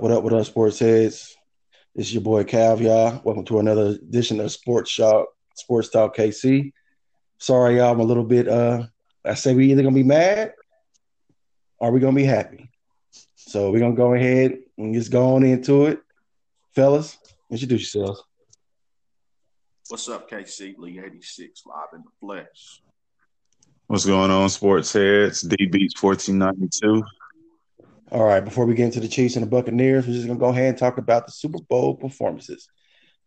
What up, what up, what up, sports heads? This is your boy Cav, y'all. Welcome to another edition of Sports Talk, Sports Talk KC. Sorry, y'all, I'm a little bit uh I say we either gonna be mad or we gonna be happy. So we're gonna go ahead and just go on into it. Fellas, introduce yourselves. What's up, KC Lee 86 live in the flesh? What's going on, sports heads? D Beats 1492. All right, before we get into the Chiefs and the Buccaneers, we're just gonna go ahead and talk about the Super Bowl performances.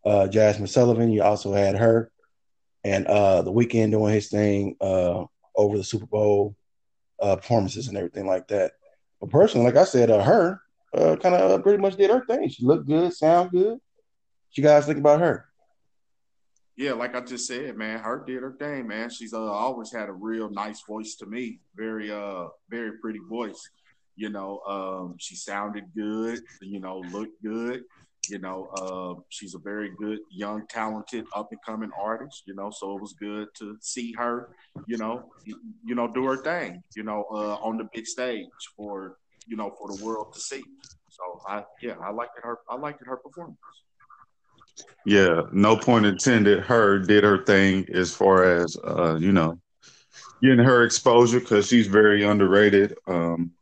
Uh, Jazmine Sullivan, you also had her, and uh, the Weeknd doing his thing uh, over the Super Bowl uh, performances and everything like that. But personally, like I said, uh, her uh, kind of pretty much did her thing. She looked good, sound good. What you guys think about her? Yeah, like I just said, man, her did her thing, man. She's uh, always had a real nice voice to me. Very uh very pretty voice. You know, um, she sounded good, you know, looked good. You know, uh, she's a very good, young, talented, up and coming artist. You know, so it was good to see her, you know, you know, do her thing. You know, uh, on the big stage for you know for the world to see. So I, yeah, I liked her. I liked her performance. Yeah, no point intended. Her did her thing as far as uh, you know, getting her exposure because she's very underrated. Um,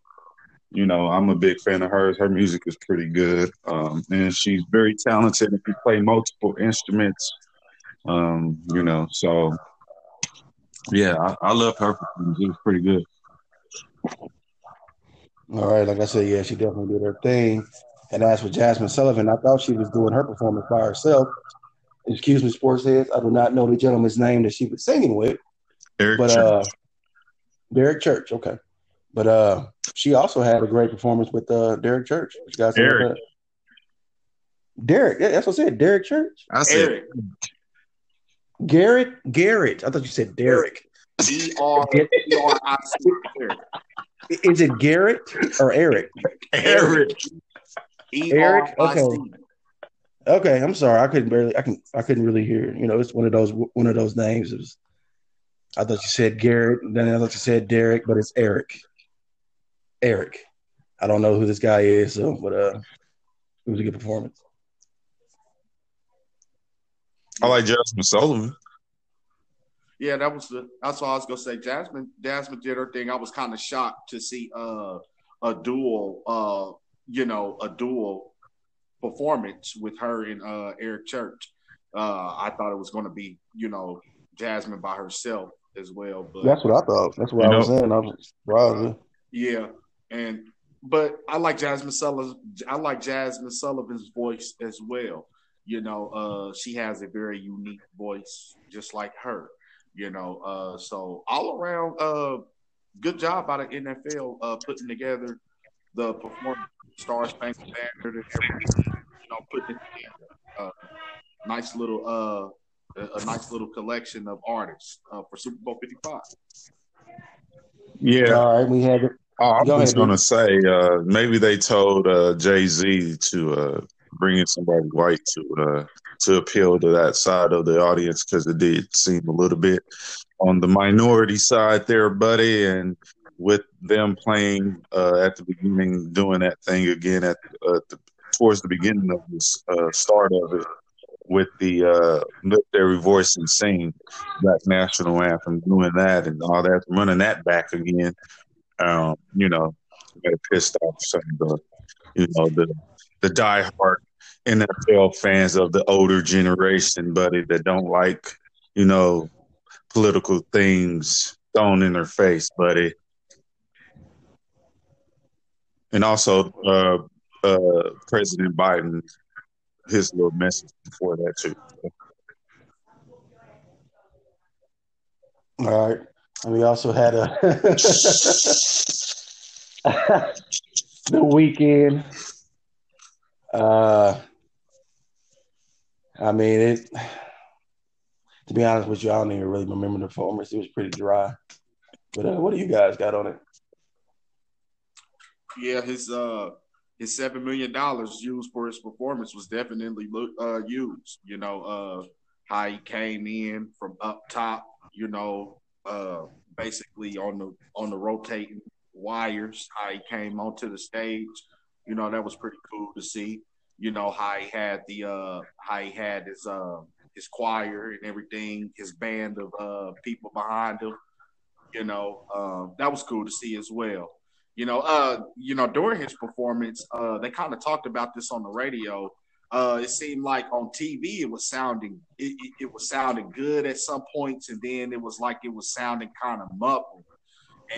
you know, I'm a big fan of hers. Her music is pretty good, um, and she's very talented. If you play multiple instruments, um, you know, so yeah, I, I love her. Performance. It was pretty good. All right, like I said, yeah, she definitely did her thing. And as for Jazmine Sullivan, I thought she was doing her performance by herself. Excuse me, sports heads. I do not know the gentleman's name that she was singing with. Eric but Church. uh Derek Church, okay. But uh she also had a great performance with uh Derek Church. You guys know Eric. that? Derek, yeah, that's what I said. Derek Church. I said Eric, Garrett, Garrett. I thought you said Derek. E R E R I C. Eric. Is it Garrett or Eric? Eric. E Eric? Okay. Okay, I'm sorry. I couldn't barely. I can. I couldn't really hear. You know, it's one of those. One of those names. It was. I thought you said Garrett. and Then I thought you said Derek, but it's Eric. Eric. I don't know who this guy is, so but uh, it was a good performance. I like Jazmine Sullivan. Yeah, that was the. That's what I was gonna say. Jazmine, Jazmine did her thing. I was kind of shocked to see uh, a dual, uh, you know, a dual performance with her and uh, Eric Church. Uh, I thought it was going to be, you know, Jazmine by herself as well. But That's what I thought. That's what You I was saying. I was surprised. yeah, and but I like Jazmine Sullivan. I like Jazmine Sullivan's voice as well. You know, uh, she has a very unique voice, just like her. You know, uh, so all around, uh, good job by the NFL uh, putting together the performance, Star Spangled Banner, and everything. You know, putting it together. Uh, nice little, uh, a, a nice little collection of artists uh, for Super Bowl Fifty Five. Yeah. All right, we had it. Oh, I Go was going to say uh, maybe they told uh, Jay Z to uh, bring in somebody white to uh, to appeal to that side of the audience because it did seem a little bit on the minority side there, buddy. And with them playing uh, at the beginning, doing that thing again at uh, the, towards the beginning of this uh, start of it with the uh, military voice and sing Black National Anthem, doing that and all that, running that back again um, you know, got pissed off some of the, you know, the the diehard NFL fans of the older generation, buddy, that don't like, you know, political things thrown in their face, buddy. And also, uh, uh, President Biden, his little message before that too. All right, and we also had a the Weeknd. Uh, I mean it. To be honest with you, I don't even really remember the performance. It was pretty dry. But uh, what do you guys got on it? yeah, his uh his seven million dollars used for his performance was definitely uh used. You know, uh how he came in from up top, you know, uh basically on the on the rotating wires, how he came onto the stage, You know, that was pretty cool to see. You know how he had the uh how he had his uh his choir and everything, his band of uh people behind him. You know, uh, that was cool to see as well. You know, uh, you know, during his performance, uh, they kind of talked about this on the radio. Uh, it seemed like on TV it was sounding it, it, it was sounding good at some points, and then it was like it was sounding kind of muffled.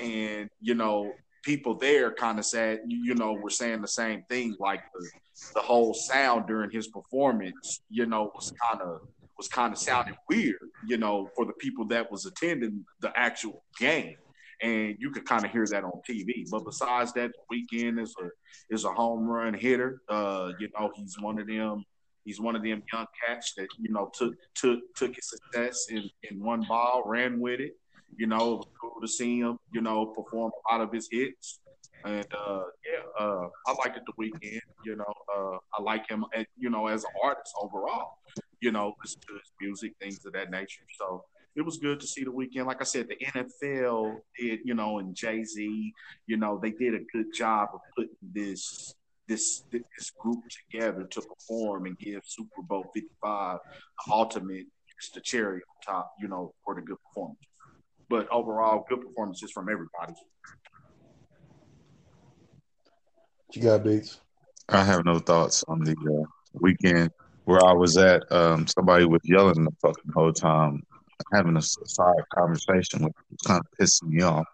And you know, people there kind of said, you know, were saying the same thing, like the, the whole sound during his performance, you know, was kind of was kind of sounding weird, you know, for the people that was attending the actual game and you could kind of hear that on TV. But besides that, Weeknd is a is a home run hitter. Uh, you know, he's one of them. He's one of them young cats that you know took took took his success in in one ball, ran with it. You know, it was cool to see him. You know, perform a lot of his hits. And uh, yeah, uh, I liked it the Weeknd. You know, uh, I like him. You know, as an artist overall. You know, his music, things of that nature. So it was good to see the Weeknd. Like I said, the NFL did, you know, and Jay Z, you know, they did a good job of putting this this this group together to perform and give Super Bowl Fifty Five the ultimate, just the cherry on top, you know, for the good performance. But overall, good performances from everybody. you got, Beats? I have no thoughts on the uh, Weeknd. Where I was at, um, somebody was yelling the fucking whole time having a side conversation, which was kind of pissing me off.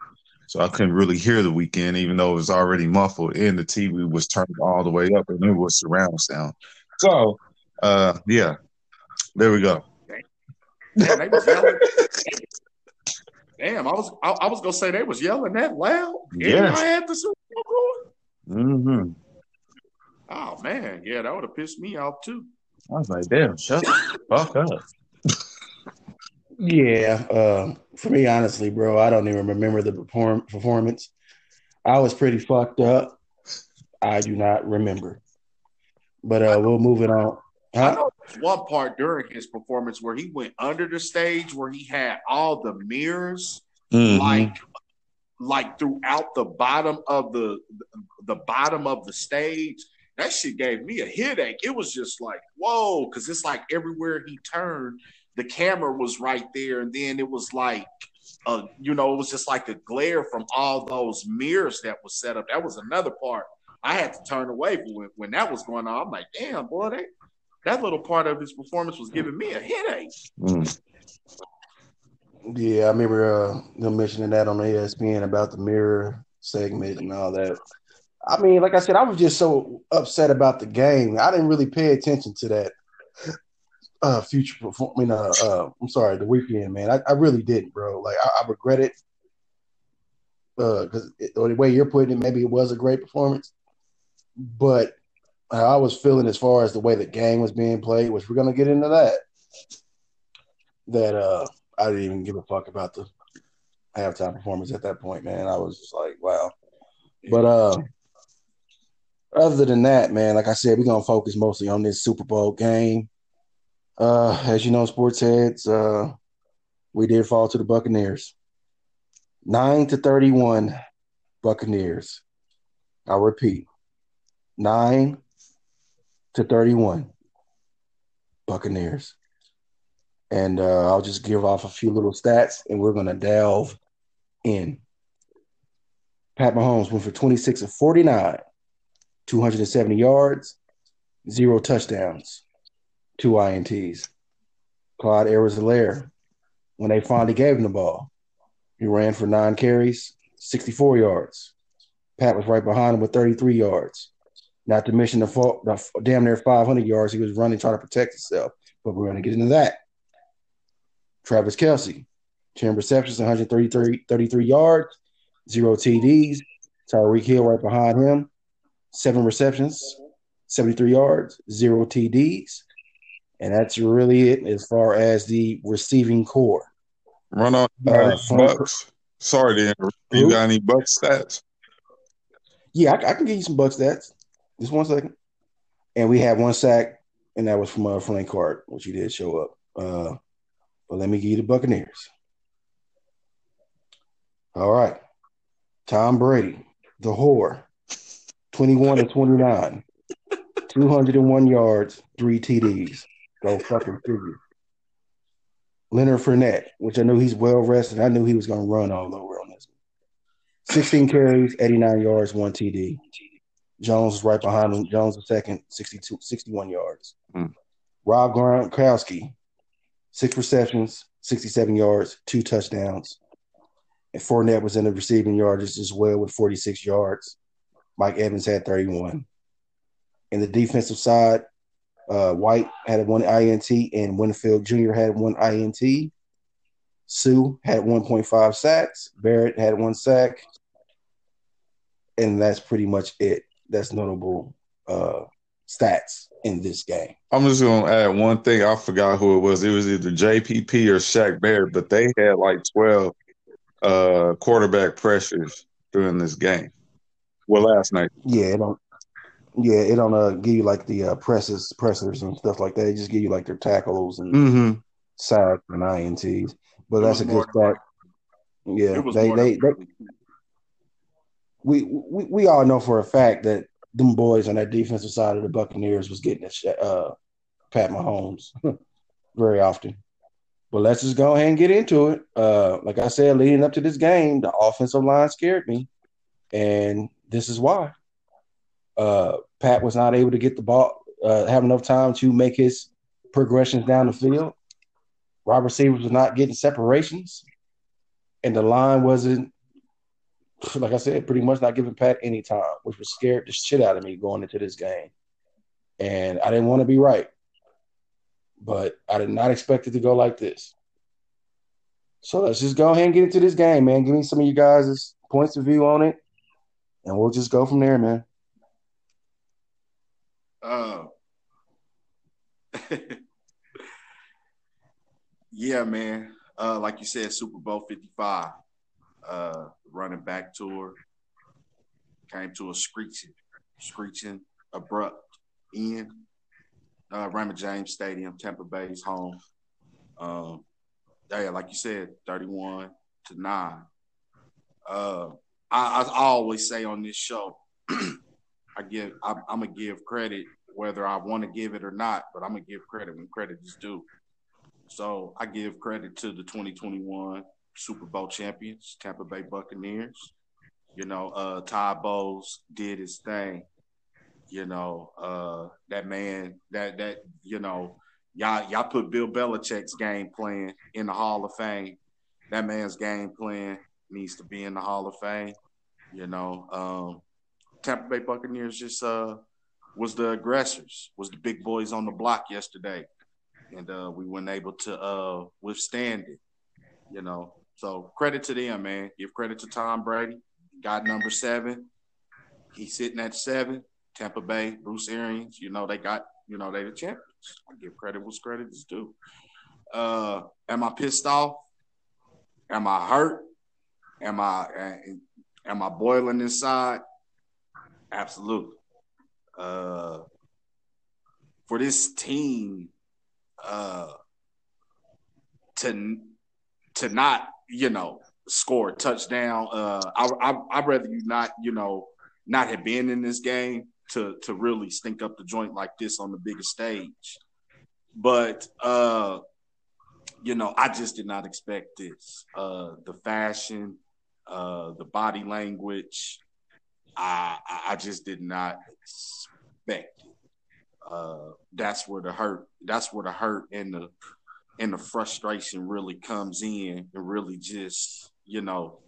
So I couldn't really hear the Weeknd, even though it was already muffled and the TV was turned all the way up and it was surround sound. So, uh, yeah, there we go. Damn, they was yelling. Damn, I was I, I, was gonna say they was yelling that loud. Yeah, I had the Super. Mm-hmm. Oh man, yeah, that would have pissed me off too. I was like, damn, shut the fuck up. Yeah, uh, for me, honestly, bro, I don't even remember the perform- performance. I was pretty fucked up. I do not remember. But uh, we'll move it on. Huh? I know one part during his performance where he went under the stage where he had all the mirrors, mm-hmm. like like throughout the bottom of the the bottom of the stage. That shit gave me a headache. It was just like, whoa, because it's like everywhere he turned, the camera was right there, and then it was like, uh, you know, it was just like a glare from all those mirrors that was set up. That was another part I had to turn away when, when that was going on. I'm like, damn, boy, that, that little part of his performance was giving me a headache. Mm. Yeah, I remember uh, them mentioning that on ESPN about the mirror segment and all that. I mean, like I said, I was just so upset about the game. I didn't really pay attention to that uh future perform I mean uh, uh I'm sorry, the Weeknd, man. I, I really didn't, bro. Like I, I regret it. Uh because the way you're putting it, maybe it was a great performance. But I was feeling as far as the way the game was being played, which we're gonna get into that. That uh I didn't even give a fuck about the halftime performance at that point, man. I was just like, wow. But uh other than that, man, like I said, we're gonna focus mostly on this Super Bowl game. Uh, as you know, sports heads, uh, we did fall to the Buccaneers. Nine to thirty-one, Buccaneers. I'll repeat, nine to thirty-one, Buccaneers. And uh, I'll just give off a few little stats, and we're gonna delve in. Pat Mahomes went for twenty-six of forty-nine, two hundred and seventy yards, zero touchdowns two INTs. Clyde Edwards-Helaire, when they finally gave him the ball, he ran for nine carries, 64 yards. Pat was right behind him with 33 yards. Not to mention the, the damn near 500 yards he was running trying to protect himself. But we're going to get into that. Travis Kelce, 10 receptions, 133 yards, zero TDs. Tyreek Hill right behind him, seven receptions, 73 yards, zero TDs. And that's really it as far as the receiving core. Run on uh, Bucks. Sorry, Dan. You got any buck stats? Yeah, I, I, can give you some buck stats. Just one second. And we had one sack, and that was from uh, Frank Clark, which he did show up. Uh, but let me give you the Buccaneers. All right. Tom Brady, the whore, 21 and 29. 201 yards, three TDs. Go fucking figure. Leonard Fournette, which I knew he's well rested. I knew he was going to run all over on this. 16 carries, 89 yards, one TD. Jones was right behind him. Jones was second, 62, 61 yards. Hmm. Rob Gronkowski, six receptions, 67 yards, two touchdowns. And Fournette was in the receiving yards as well with 46 yards. Mike Evans had 31. In the defensive side, uh, White had one INT and Winfield Jr. had one INT. Suh had 1.5 sacks. Barrett had one sack. And that's pretty much it. That's notable uh, stats in this game. I'm just gonna add one thing. I forgot who it was. It was either JPP or Shaq Barrett, but they had like 12 uh, quarterback pressures during this game. Well, last night. Yeah, it don't. Yeah, it don't uh, give you like the uh, presses, pressers and stuff like that. It just give you like their tackles and Mm-hmm. sacks and ints. But It that's a good more start. Yeah, was they they, they we, we we all know for a fact that them boys on that defensive side of the Buccaneers was getting a sh- uh, Pat Mahomes very often. But let's just go ahead and get into it. Uh, like I said, leading up to this game, the offensive line scared me, and this is why. Uh, Pat was not able to get the ball, uh, have enough time to make his progressions down the field. Wide receivers was not getting separations, and the line wasn't like I said, pretty much not giving Pat any time, which was scared the shit out of me going into this game. And I didn't want to be right, but I did not expect it to go like this. So let's just go ahead and get into this game, man. Give me some of you guys' points of view on it, and we'll just go from there, man. Uh, yeah, man. Uh, like you said, Super Bowl 55. Uh, running back tour came to a screeching, screeching, abrupt end. Uh, Raymond James Stadium, Tampa Bay's home. Um, yeah, like you said, 31 to 9. Uh, I, I always say on this show, I give I'm, I'm gonna give credit whether I want to give it or not, but I'm gonna give credit when credit is due. So I give credit to the 2021 Super Bowl champions, Tampa Bay Buccaneers. You know, uh, Todd Bowles did his thing. You know, uh, that man, that that you know, y'all y'all put Bill Belichick's game plan in the Hall of Fame. That man's game plan needs to be in the Hall of Fame. You know, um, Tampa Bay Buccaneers just uh, was the aggressors, was the big boys on the block yesterday, and uh, we weren't able to uh, withstand it. You know, so credit to them, man. Give credit to Tom Brady, got number seven. He's sitting at seven. Tampa Bay, Bruce Arians, you know they got, you know they the champions. I give credit what's credit is due. Uh, am I pissed off? Am I hurt? Am I am I boiling inside? Absolutely. Uh, for this team uh, to to not, you know, score a touchdown, uh, I, I I'd rather you not, you know, not have been in this game to to really stink up the joint like this on the biggest stage. But uh, you know, I just did not expect this. Uh, the fashion, uh, the body language, I I just did not expect it. Uh, that's where the hurt. That's where the hurt and the and the frustration really comes in and really just you know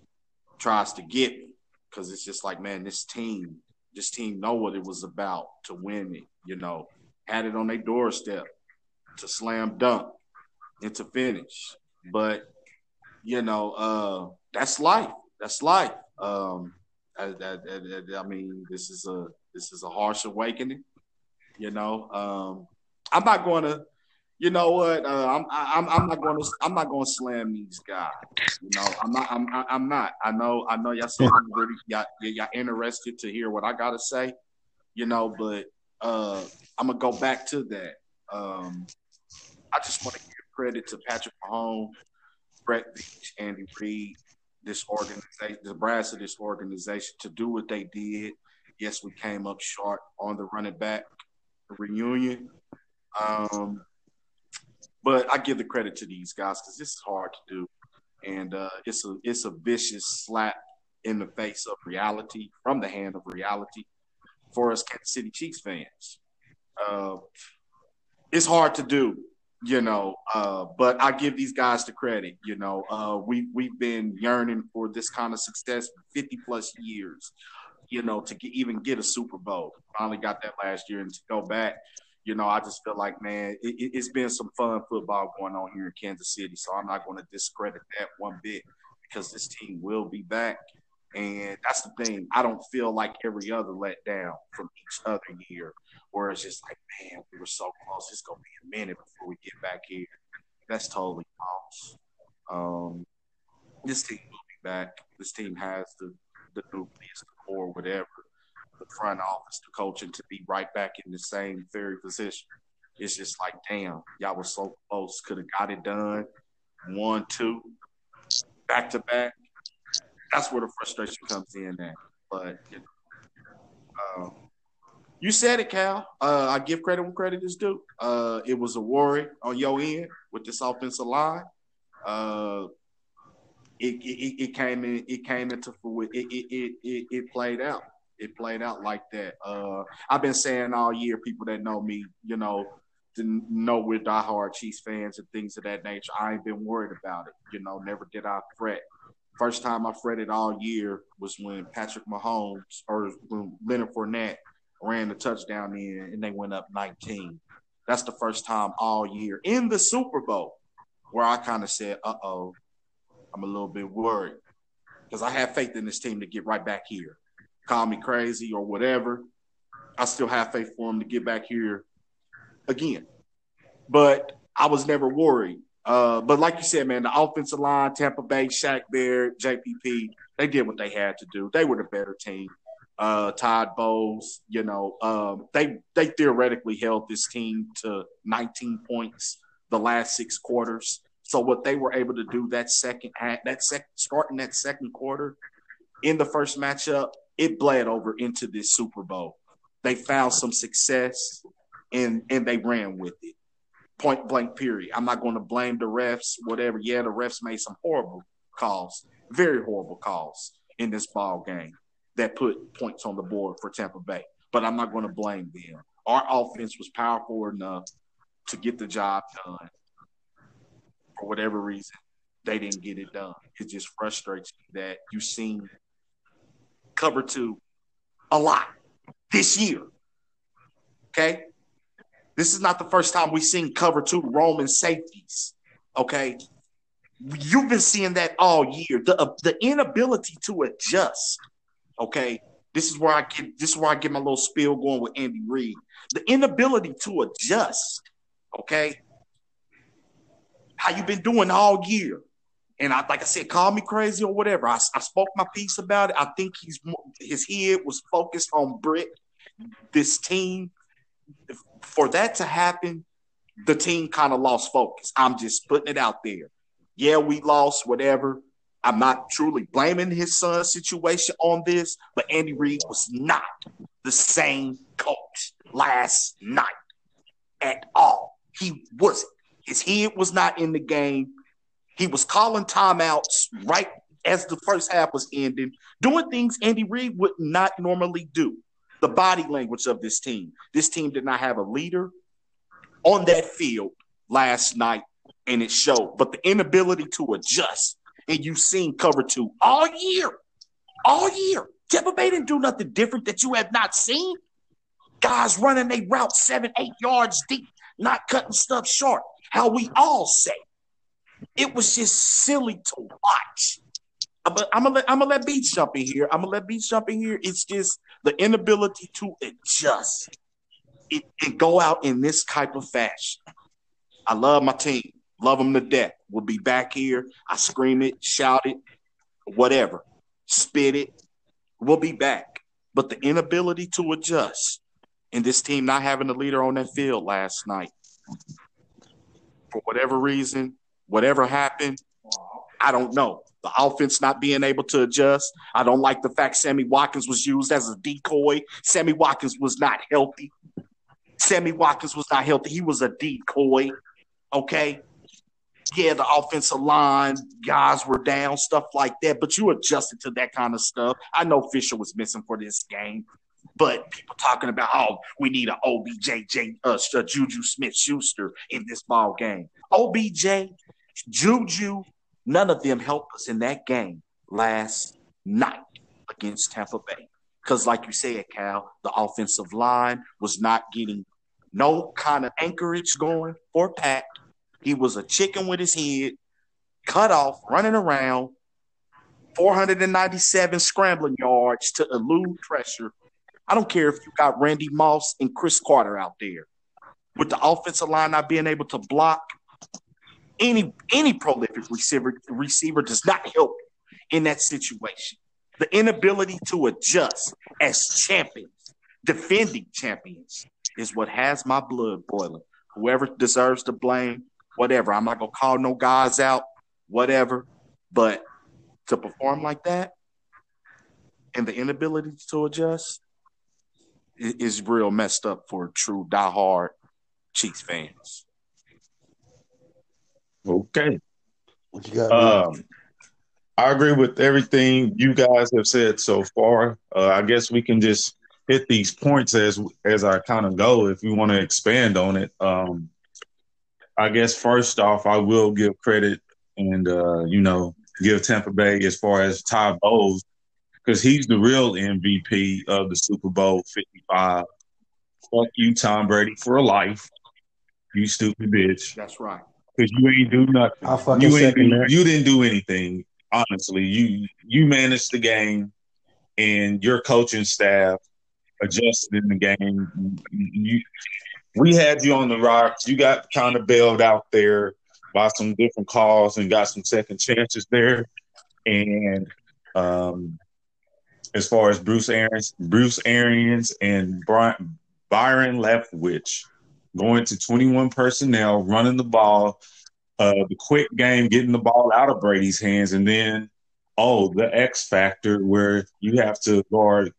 tries to get me because it's just like man, this team, this team know what it was about to win it. You know, had it on their doorstep to slam dunk and to finish. But you know, uh, that's life. That's life. Um, I, I, mean, this is a this is a harsh awakening. You know, um, I'm not going to. You know what? Uh, I'm I'm I'm not going to I'm not going to slam these guys. You know, I'm not I'm I'm not. I know I know y'all said you really y'all, y'all interested to hear what I got to say. You know, but uh, I'm gonna go back to that. Um, I just want to give credit to Patrick Mahomes, Brett Veach, Andy Reid, this organization, the brass of this organization to do what they did Yes, we came up short on the running back reunion. Um, but I give the credit to these guys because this is hard to do, and uh, it's a it's a vicious slap in the face of reality from the hand of reality for us Kansas City Chiefs fans. Uh, it's hard to do, you know, uh, but I give these guys the credit. You know, uh, we we've been yearning for this kind of success for 50 plus years. You know, to get, even get a Super Bowl. Finally got that last year, and to go back you know, I just feel like, man, it, has been some fun football going on here in Kansas City. So I'm not going to discredit that one bit because this team will be back. And that's the thing. I don't feel like every other letdown from each other year where it's just like, man, we were so close. It's going to be a minute before we get back here. That's totally false. Um, this team will be back. This team has the, the nucleus, the core, whatever the front office, the coaching to be right back in the same very position. It's just like, damn, y'all were so close, could have got it done. One, two, back to back. That's where the frustration comes in at. But you, know, um, you said it, Cal. Uh, I give credit when credit is due. Uh, it was a worry on your end with this offensive line. Uh, it, it, it came in. It came into. It, it, it, it played out it played out like that. Uh, I've been saying all year, people that know me, you know, to know we're diehard Chiefs fans and things of that nature. I ain't been worried about it. You know, never did I fret. First time I fretted all year was when Patrick Mahomes or when Leonard Fournette ran the touchdown in and they went up 19. That's the first time all year in the Super Bowl where I kind of said, uh oh, I'm a little bit worried because I have faith in this team to get right back here call me crazy or whatever. I still have faith for them to get back here again. But I was never worried. Uh, but like you said, man, the offensive line, Tampa Bay, Shaq Barrett, JPP, they did what they had to do. They were the better team. Uh, Todd Bowles, you know, um, they they theoretically held this team to 19 points the last six quarters. So what they were able to do that second that second starting that second quarter in the first matchup, it bled over into this Super Bowl. They found some success and and they ran with it. Point blank period. I'm not going to blame the refs, whatever. Yeah, the refs made some horrible calls, very horrible calls in this ball game that put points on the board for Tampa Bay. But I'm not going to blame them. Our offense was powerful enough to get the job done. For whatever reason, they didn't get it done. It just frustrates me that you've seen cover two a lot this year. Okay. This is not the first time we've seen cover two Roman safeties. Okay. You've been seeing that all year. The, uh, the inability to adjust. Okay. This is where I get this is where I get my little spiel going with Andy Reid. The inability to adjust. Okay. How you been doing all year. And I, like I said, call me crazy or whatever. I, I spoke my piece about it. I think he's his head was focused on Britt, this team. For that to happen, the team kind of lost focus. I'm just putting it out there. Yeah, we lost, whatever. I'm not truly blaming his son's situation on this, but Andy Reid was not the same coach last night at all. He wasn't. His head was not in the game. He was calling timeouts right as the first half was ending, doing things Andy Reid would not normally do. The body language of this team. This team did not have a leader on that field last night, and it showed. But the inability to adjust, and you've seen cover two all year, all year. Tampa Bay didn't do nothing different that you have not seen. Guys running a route seven, eight yards deep, not cutting stuff short. How we all say it was just silly to watch. I'm gonna let I'm gonna let Beats jump in here. I'm gonna let Beats jump in here. It's just the inability to adjust it, and go out in this type of fashion. I love my team, love them to death. We'll be back here. I scream it, shout it, whatever, spit it. We'll be back. But the inability to adjust, and this team not having a leader on that field last night, for whatever reason, Whatever happened, I don't know. The offense not being able to adjust. I don't like the fact Sammy Watkins was used as a decoy. Sammy Watkins was not healthy. Sammy Watkins was not healthy. He was a decoy. Okay. Yeah, the offensive line guys were down, stuff like that. But you adjusted to that kind of stuff. I know Fisher was missing for this game, but people talking about oh, we need an OBJ, uh, Juju Smith Schuster in this ball game. OBJ, Juju, none of them helped us in that game last night against Tampa Bay. Because, like you said, Cal, the offensive line was not getting no kind of anchorage going for Pat. He was a chicken with his head cut off, running around, 497 scrambling yards to elude pressure. I don't care if you got Randy Moss and Cris Carter out there. With the offensive line not being able to block, any any prolific receiver receiver does not help in that situation. The inability to adjust as champions, defending champions, is what has my blood boiling. Whoever deserves the blame, whatever. I'm not gonna call no guys out, whatever. But to perform like that and the inability to adjust is real messed up for true diehard Chiefs fans. Okay. What you got? Um, I agree with everything you guys have said so far. Uh, I guess we can just hit these points as as I kind of go. If you want to expand on it, um, I guess first off, I will give credit and uh, you know give Tampa Bay as far as Todd Bowles because he's the real MVP of the Super Bowl Fifty Five. Fuck you, Tom Brady, for life. You stupid bitch. That's right because you ain't do nothing. I'll fucking you ain't do, you didn't do anything. Honestly, you you managed the game, and your coaching staff adjusted in the game. You, we had you on the rocks. You got kind of bailed out there by some different calls and got some second chances there. And um, as far as Bruce Arians, Bruce Arians and Brian, Byron Leftwich, going to 21 personnel, running the ball, uh, the quick game, getting the ball out of Brady's hands, and then oh, the X factor where you have to guard,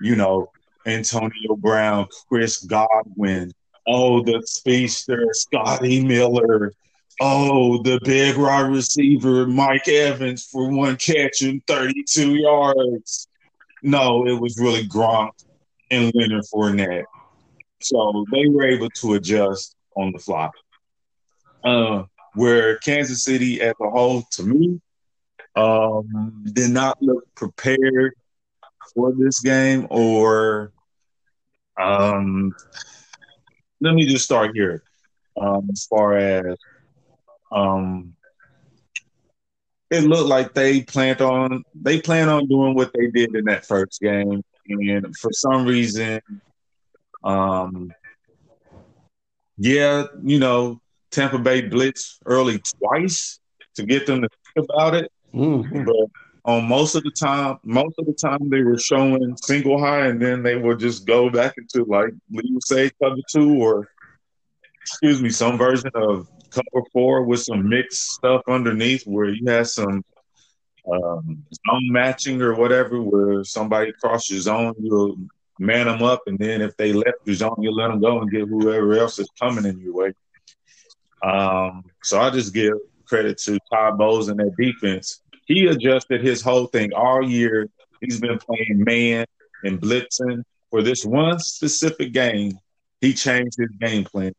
you know, Antonio Brown, Chris Godwin, oh, the speedster Scotty Miller, oh, the big wide receiver Mike Evans for one catch and 32 yards. No, it was really Gronk and Leonard Fournette. So they were able to adjust on the fly. Uh, where Kansas City as a whole, to me, um, did not look prepared for this game or um, let me just start here. Um, as far as um, it looked like they planned on they plan on doing what they did in that first game, and for some reason, um, yeah, you know, Tampa Bay blitz early twice to get them to think about it. Mm-hmm. But on most of the time, most of the time they were showing single high, and then they would just go back into like would say cover two or excuse me, some version of cover four with some mixed stuff underneath where you had some um, zone matching or whatever, where somebody crossed your zone, you'll man them up, and then if they left your zone, you let them go and get whoever else is coming in your way. Um, so I just give credit to Todd Bowles and that defense. He adjusted his whole thing all year. He's been playing man and blitzing for this one specific game. He changed his game plan.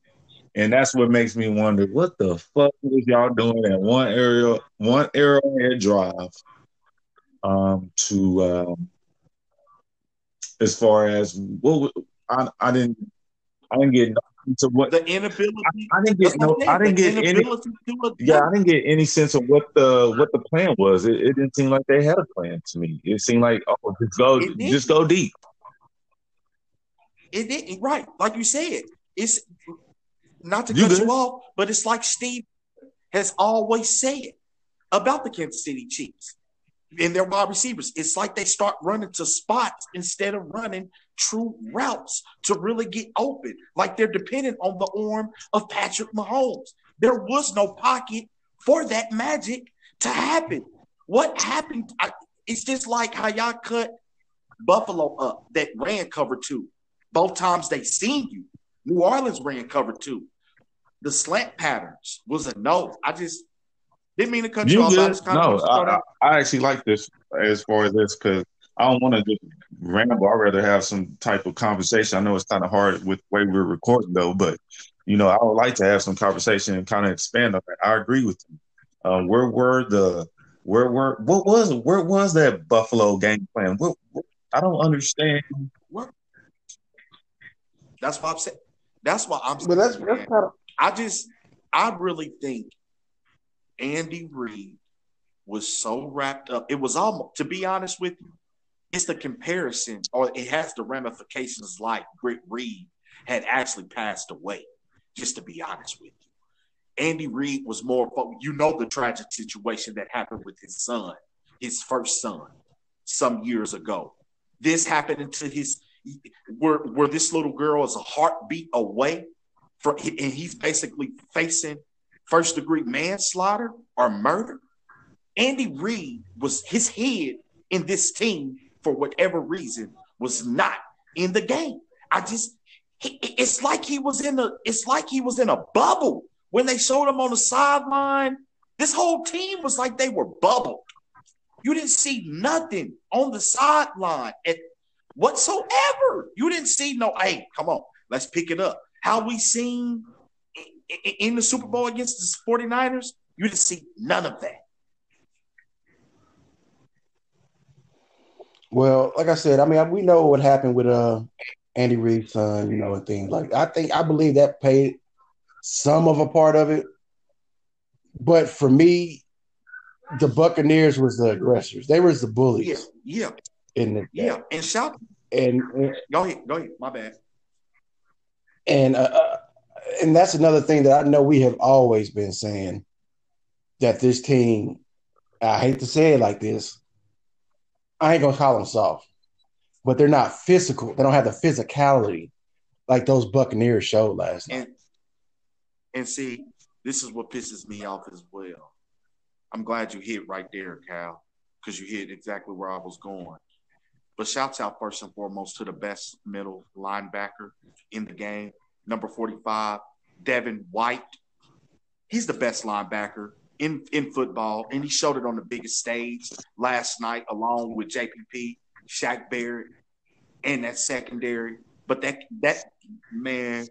And that's what makes me wonder what the fuck was y'all doing at one area, one arrowhead drive um, to um, as far as what I, I didn't I didn't get into what the inability. I, I didn't get no. I didn't get any. Yeah, I didn't get any sense of what the what the plan was. It, it, didn't seem like they had a plan to me. It seemed like oh, just go, just go deep. It didn't right, like you said. It's not to you cut good. you off, but it's like Steve has always said about the Kansas City Chiefs and their wide receivers. It's like they start running to spots instead of running true routes to really get open. Like they're dependent on the arm of Patrick Mahomes. There was no pocket for that magic to happen. What happened? I, it's just like how y'all cut Buffalo up that ran cover two. Both times they seen you. New Orleans ran cover two. The slant patterns was a no. I just didn't mean to cut you, you off. no, I, I, I, actually like this as far as this because I don't want to just ramble. I'd rather have some type of conversation. I know it's kind of hard with the way we're recording though, but you know, I would like to have some conversation and kind of expand on that. I agree with you. Um, where were the where were what was where was that Buffalo game plan? What, what I don't understand. What? That's what I'm saying. That's why I'm. Saying, But that's, that's kind of. I just, I really think Andy Reid was so wrapped up. It was almost, to be honest with you, it's the comparison, or it has the ramifications like Britt Reid had actually passed away. Just to be honest with you, Andy Reid was more. You know the tragic situation that happened with his son, his first son, some years ago. This happened to his where where this little girl is a heartbeat away from, and he's basically facing first degree manslaughter or murder. Andy Reid was his head in this team for whatever reason was not in the game. I just it's like he was in a it's like he was in a bubble when they showed him on the sideline. This whole team was like they were bubbled. You didn't see nothing on the sideline at whatsoever. You didn't see no, hey, come on, let's pick it up. How we seen in the Super Bowl against the 49ers, you didn't see none of that. Well, like I said, I mean, we know what happened with uh Andy Reid's son, you know, and things like I think I believe that paid some of a part of it. But for me, the Buccaneers was the aggressors. They was the bullies. Yeah. yeah. In the yeah, and shout and, and go ahead, go ahead. My bad. And uh, uh, and that's another thing that I know we have always been saying that this team. I hate to say it like this. I ain't gonna call them soft, but they're not physical. They don't have the physicality like those Buccaneers showed last night. And, and see, this is what pisses me off as well. I'm glad you hit right there, Cal, because you hit exactly where I was going. But shouts out first and foremost to the best middle linebacker in the game, number 45, Devin White. He's the best linebacker in, in football, and he showed it on the biggest stage last night, along with JPP, Shaq Barrett, and that secondary. But that that man,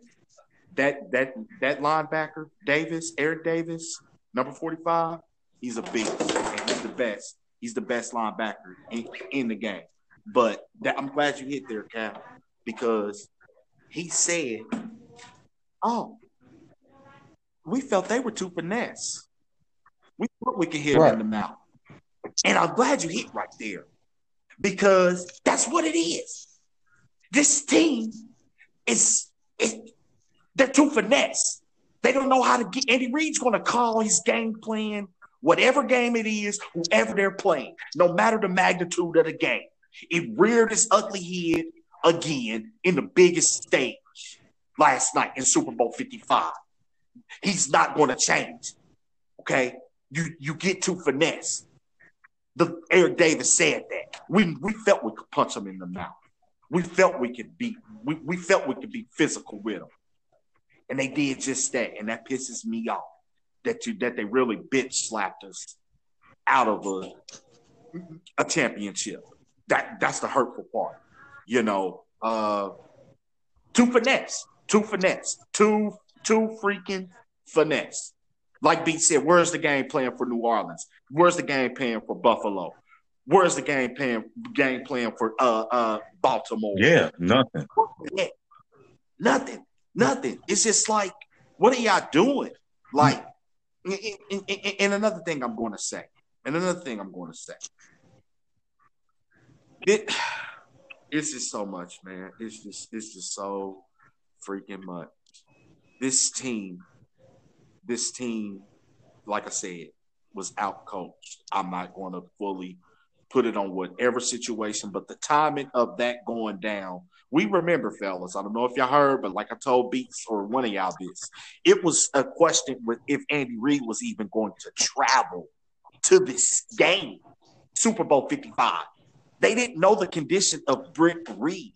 that that that linebacker, Davis, Eric Davis, number 45, he's a beast. And he's the best. He's the best linebacker in, in the game. But that, I'm glad you hit there, Cal, because he said, "Oh, we felt they were too finesse. We thought we could hit right. in the mouth." And I'm glad you hit right there, because that's what it is. This team is, is they're too finesse. They don't know how to get. Andy Reid's going to call his game plan, whatever game it is, whoever they're playing, no matter the magnitude of the game. It reared its ugly head again in the biggest stage last night in Super Bowl 55. He's not going to change. Okay? You you get too finesse. The Eric Davis said that. We we felt we could punch him in the mouth. We felt we could beat. We, we felt we could be physical with him. And they did just that. And that pisses me off. That you that they really bitch slapped us out of a a championship that that's the hurtful part. You know, uh too finesse, too finesse, too too freaking finesse. Like B said, where's the game plan for New Orleans? Where's the game plan for Buffalo? Where's the game plan game plan for uh uh Baltimore? Yeah, nothing. Nothing. Nothing. It's just like, what are y'all doing? Like, and, and another thing I'm going to say, and another thing I'm going to say, it it's just so much, man. It's just it's just so freaking much. This team, this team, like I said, was out coached. I'm not going to fully put it on whatever situation, but the timing of that going down, we remember, fellas. I don't know if y'all heard, but like I told Beats or one of y'all this, it was a question with if Andy Reid was even going to travel to this game, Super Bowl 55. They didn't know the condition of Britt Reid.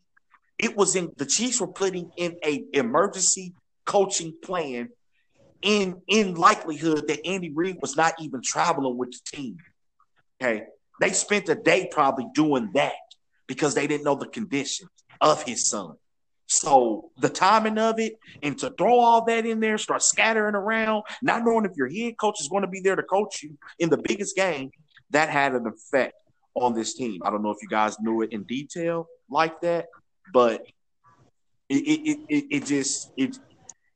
It was in the Chiefs were putting in a emergency coaching plan in in likelihood that Andy Reid was not even traveling with the team. Okay. They spent a day probably doing that because they didn't know the condition of his son. So the timing of it and to throw all that in there, start scattering around, not knowing if your head coach is going to be there to coach you in the biggest game, that had an effect on this team. I don't know if you guys knew it in detail like that, but it it, it, it just it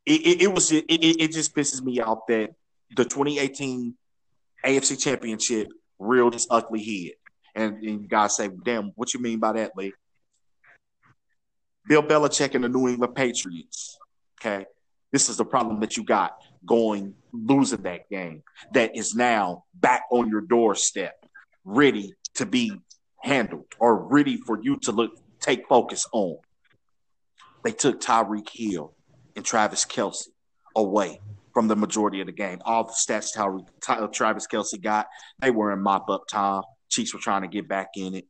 it, it was it, it just pisses me off that the 2018 AFC Championship reeled its ugly head. And, and guys say, damn, what you mean by that, Lee? Bill Belichick and the New England Patriots. Okay. This is the problem that you got going, losing that game that is now back on your doorstep, ready to be handled or ready for you to look, take focus on. They took Tyreek Hill and Travis Kelce away from the majority of the game. All the stats Tyreek, uh, Travis Kelce got, they were in mop up time. Chiefs were trying to get back in it.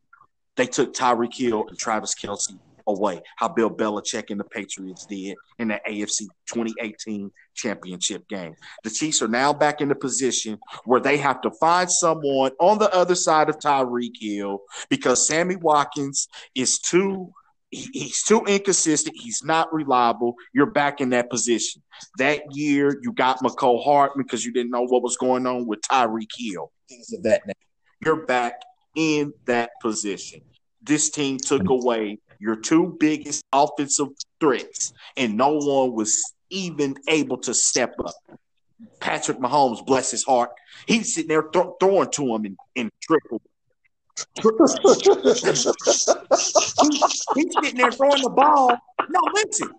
They took Tyreek Hill and Travis Kelce away, how Bill Belichick and the Patriots did in the AFC 2018 championship game. The Chiefs are now back in the position where they have to find someone on the other side of Tyreek Hill because Sammy Watkins is too he's too inconsistent. He's not reliable. You're back in that position. That year, you got Mecole Hardman because you didn't know what was going on with Tyreek Hill. Things of that nature. You're back in that position. This team took away your two biggest offensive threats, and no one was even able to step up. Patrick Mahomes, bless his heart, he's sitting there th- throwing to him in, in triple he's, sitting there throwing the ball. No, listen,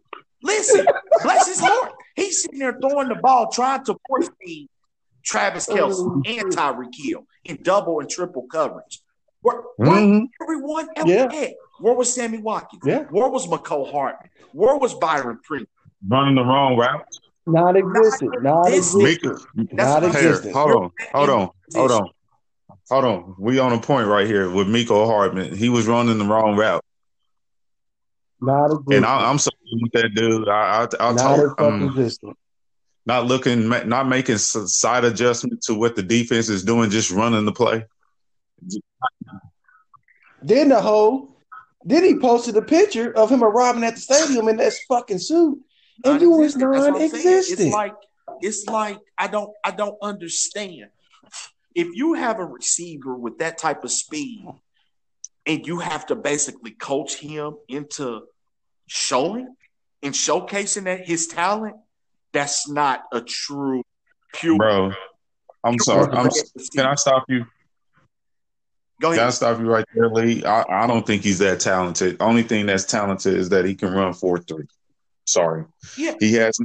listen, bless his heart. He's sitting there throwing the ball, trying to force feed Travis Kelce oh, and Tyreek Hill in double and triple coverage. Where, mm-hmm. everyone else yeah. at? Where was Sammy Watkins? Yeah. Where was Mecole Hardman? Where was Byron Pringle? Running the wrong route. Not existent. Not existent. Not existent. Hold on. Hold on. Hold on. Hold on, we on a point right here with Mecole Hardman. He was running the wrong route. Not a and I, am sorry with that dude. I, I, I'll not talk. Um, not looking, not making side adjustment to what the defense is doing, just running the play. Then the whole, then he posted a picture of him arriving at the stadium in that fucking suit, and you was non-existent. It's like, it's like I don't, I don't understand if you have a receiver with that type of speed and you have to basically coach him into showing and showcasing that his talent, that's not a true pure. Bro, I'm sorry. I'm, can I stop you? Go ahead. Can I stop you right there, Lee? I, I don't think he's that talented. Only thing that's talented is that he can run four three. Sorry. Yeah. He has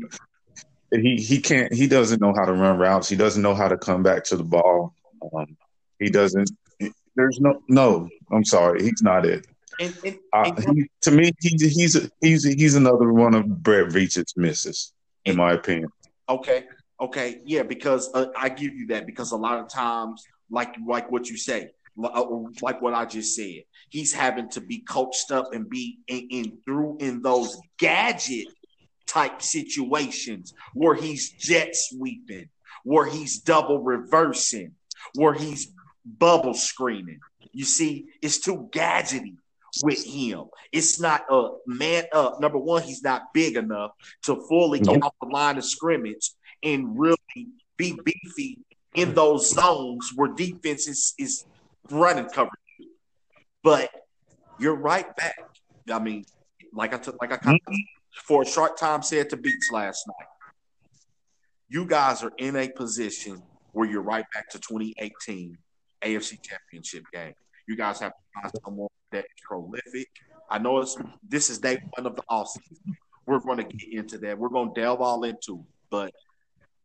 he he can't he doesn't know how to run routes. He doesn't know how to come back to the ball. Um, he doesn't. There's no no. I'm sorry, he's not it. And, and, uh, he, to me, he, he's he's he's another one of Brett Veach's misses, in my opinion. Okay, okay, yeah, because uh, I give you that because a lot of times, like like what you say, Uh, like what I just said, he's having to be coached up and be in, in through in those gadget type situations where he's jet sweeping, where he's double reversing, where he's bubble screening. You see, it's too gadgety with him. It's not a man up. Number one, he's not big enough to fully nope. get off the line of scrimmage and really be beefy in those zones where defense is, is running coverage. But you're right back. I mean, like I took, like I kind of, mm-hmm. for a short time said to Beats last night. You guys are in a position where you're right back to 2018 AFC Championship game. You guys have to find someone that is prolific. I know it's this is day one of the offseason. We're going to get into that. We're going to delve all into it, but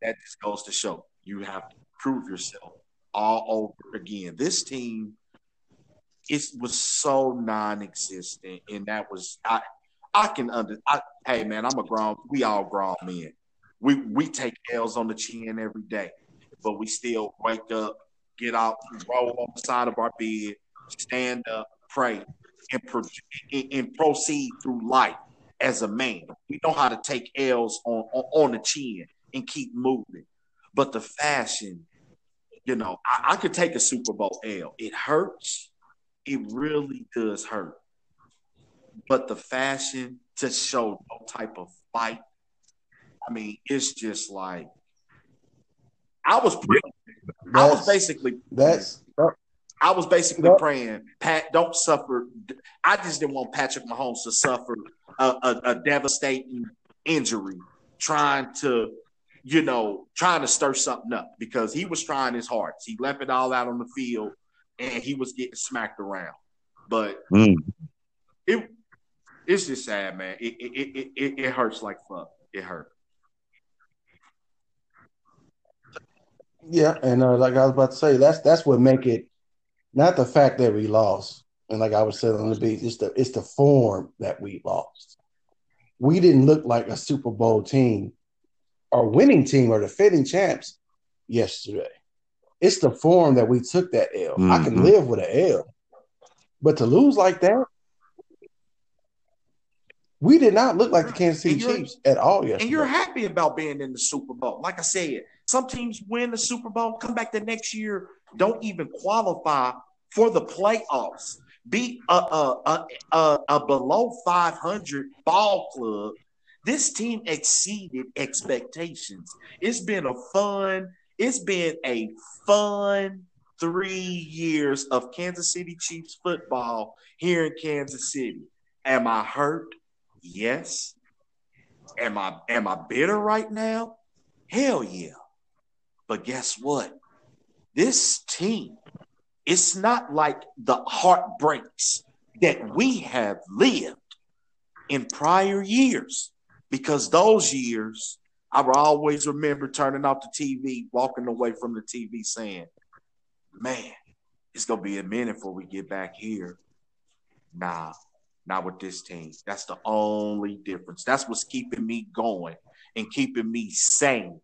that just goes to show you have to prove yourself all over again. This team it was so non-existent, and that was I. I can under. I, hey man, I'm a grown. We all grown men. We we take L's on the chin every day but we still wake up get out, roll on the side of our bed, stand up, pray, and, pro- and proceed through life as a man. We know how to take L's on, on, on the chin and keep moving. But the fashion, you know, I, I could take a Super Bowl L. It hurts. It really does hurt. But the fashion to show no type of fight, I mean, it's just like I was praying. I was basically that's I was basically praying, Pat, don't suffer. I just didn't want Patrick Mahomes to suffer a, a, a, devastating injury trying to, you know, trying to stir something up because he was trying his hardest. He left it all out on the field and he was getting smacked around. But mm. it it's just sad, man. It it, it it it hurts like fuck. It hurt. Yeah, and uh, like I was about to say, that's that's what make it not the fact that we lost, and like I was saying on the beat, it's the it's the form that we lost. We didn't look like a Super Bowl team or winning team or defending champs yesterday. It's the form that we took that L. Mm-hmm. I can mm-hmm. live with an L, but to lose like that, we did not look like the Kansas City Chiefs at all yesterday. And you're happy about being in the Super Bowl. Like I said, some teams win the Super Bowl, come back the next year, don't even qualify for the playoffs. Be a, a, a, a, below 500 ball club. This team exceeded expectations. It's been a fun, it's been a fun three years of Kansas City Chiefs football here in Kansas City. Am I hurt? Yes. Am I am I bitter right now? Hell yeah. But guess what? This team it's not like the heartbreaks that we have lived in prior years, because those years, I will always remember turning off the TV, walking away from the TV saying, man, it's to be a minute before we get back here. Nah, not with this team. That's the only difference. That's what's keeping me going and keeping me sane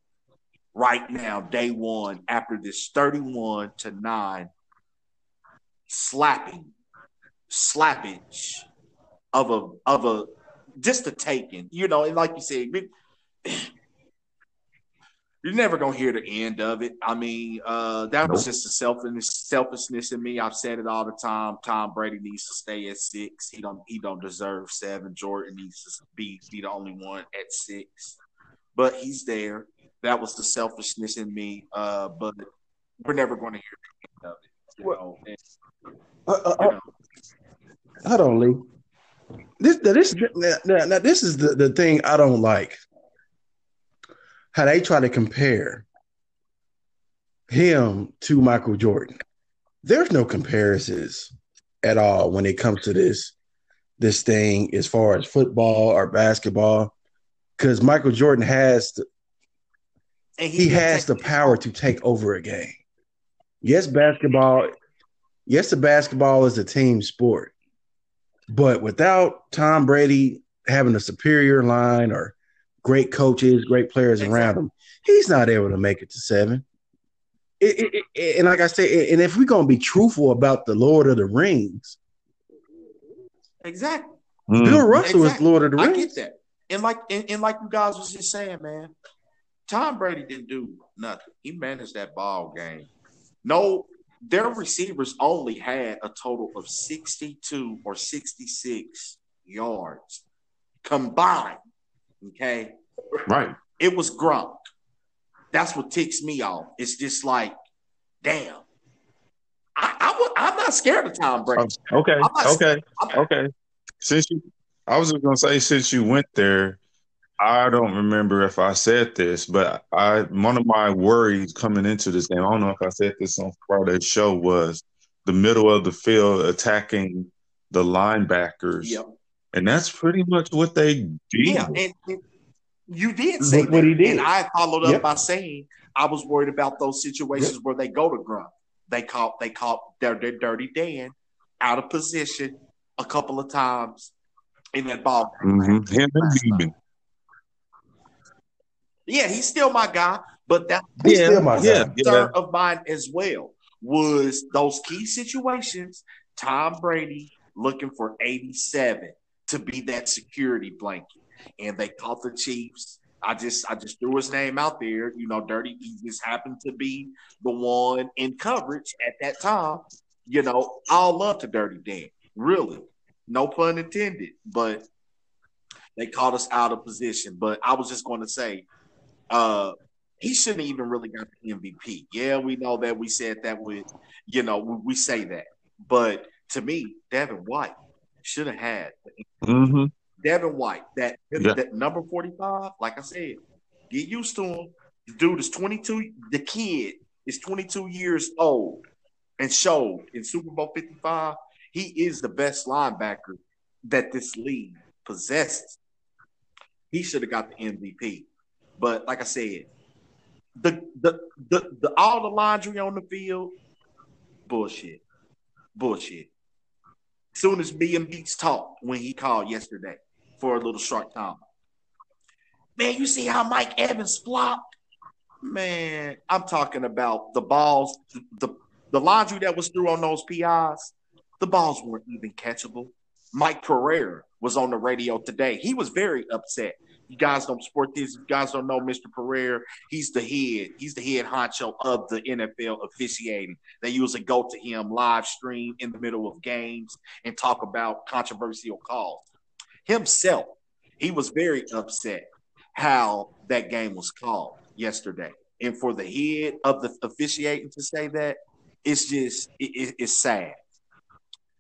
right now, day one, after this 31 to 9 slapping, slappage of a of a just a taking, you know, and like you said, you're never gonna hear the end of it. I mean, uh, that was just the selfishness, selfishness in me. I've said it all the time. Tom Brady needs to stay at six. He don't he don't deserve seven. Jordan needs to be be the only one at six, but he's there. That was the selfishness in me. Uh, but we're never going to hear the end of it. You know, and, uh, uh, uh, hold on, Lee. This, this, now, now, this is the, the thing I don't like. How they try to compare him to Michael Jordan. There's no comparisons at all when it comes to this this thing as far as football or basketball, because Michael Jordan has the, he, he has the power to take over a game. Yes, basketball yes, the basketball is a team sport, but without Tom Brady having a superior line or great coaches, great players exactly. around him, he's not able to make it to seven. It, it, it, and like I said, and if we're gonna be truthful about the Lord of the Rings, exactly. Mm. Bill Russell exactly. is Lord of the Rings. I get that, and like and, and like you guys was just saying, man, Tom Brady didn't do nothing. He managed that ball game. No, their receivers only had a total of 62 or 66 yards combined. Okay. Right. It was Gronk. That's what ticks me off. It's just like, damn. I, I, am not scared of Tom Brady. Okay. Okay. okay. Since you, I was just gonna say, since you went there, I don't remember if I said this, but I one of my worries coming into this game, I don't know if I said this on Friday's show, was the middle of the field attacking the linebackers. Yep. And that's pretty much what they did. Yeah, and, and you did say what, what he did. And I followed up yep. by saying I was worried about those situations yep. where they go to grunt. They caught they caught their, their dirty Dan out of position a couple of times in that ball. Mm-hmm. Him and yeah, he's still my guy, but that's yeah, still my yeah, yeah. of mine as well. was those key situations. Tom Brady looking for 87 to be that security blanket, and they caught the Chiefs. I just I just threw his name out there. You know, Dirty he just happened to be the one in coverage at that time. You know, all love to Dirty Dan. Really. No pun intended. But they caught us out of position. But I was just going to say, uh, he shouldn't even really got the MVP. Yeah, we know that we said that with, you know, we, we say that. But to me, Devin White should have had. Mm-hmm. Devin White, that, yeah. that number 45, like I said, get used to him. The dude is 22. The kid is 22 years old and showed in Super Bowl 55 he is the best linebacker that this league possesses. He should have got the MVP. But like I said, the the the, the all the laundry on the field, bullshit. Bullshit. Soon as me and Beats talked when he called yesterday for a little short time. Man, you see how Mike Evans flopped? Man, I'm talking about the balls, the the laundry that was through on those PIs. The balls weren't even catchable. Mike Pereira was on the radio today. He was very upset. You guys don't support this. You guys don't know Mr. Pereira. He's the head. He's the head honcho of the NFL officiating. They usually go to him live stream in the middle of games and talk about controversial calls. Himself, he was very upset how that game was called yesterday. And for the head of the officiating to say that, it's just it, it's sad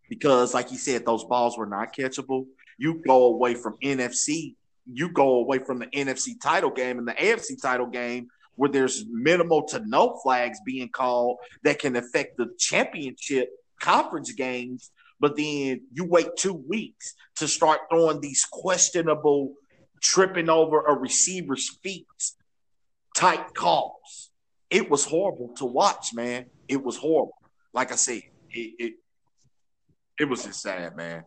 because, like you said, those balls were not catchable. You go away from NFC, you go away from the NFC title game and the AFC title game where there's minimal to no flags being called that can affect the championship conference games. But then you wait two weeks to start throwing these questionable, tripping over a receiver's feet type calls. It was horrible to watch, man. It was horrible. Like I said, it, it it was just sad, man.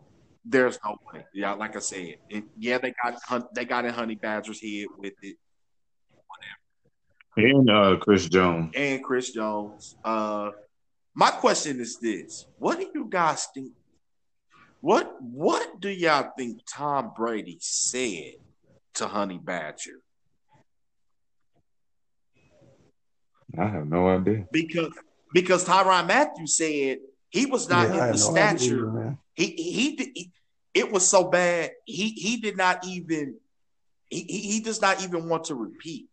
There's no way. Yeah, like I said, it, yeah, they got they got in Honey Badger's head with it. Whatever. And uh, Chris Jones. And Chris Jones. Uh, my question is this: What do you guys think? What What do y'all think Tom Brady said to Honey Badger? I have no idea. Because because Tyrann Mathieu said he was not yeah, in the stature. Idea, he, he, he it was so bad. He he did not even he, he does not even want to repeat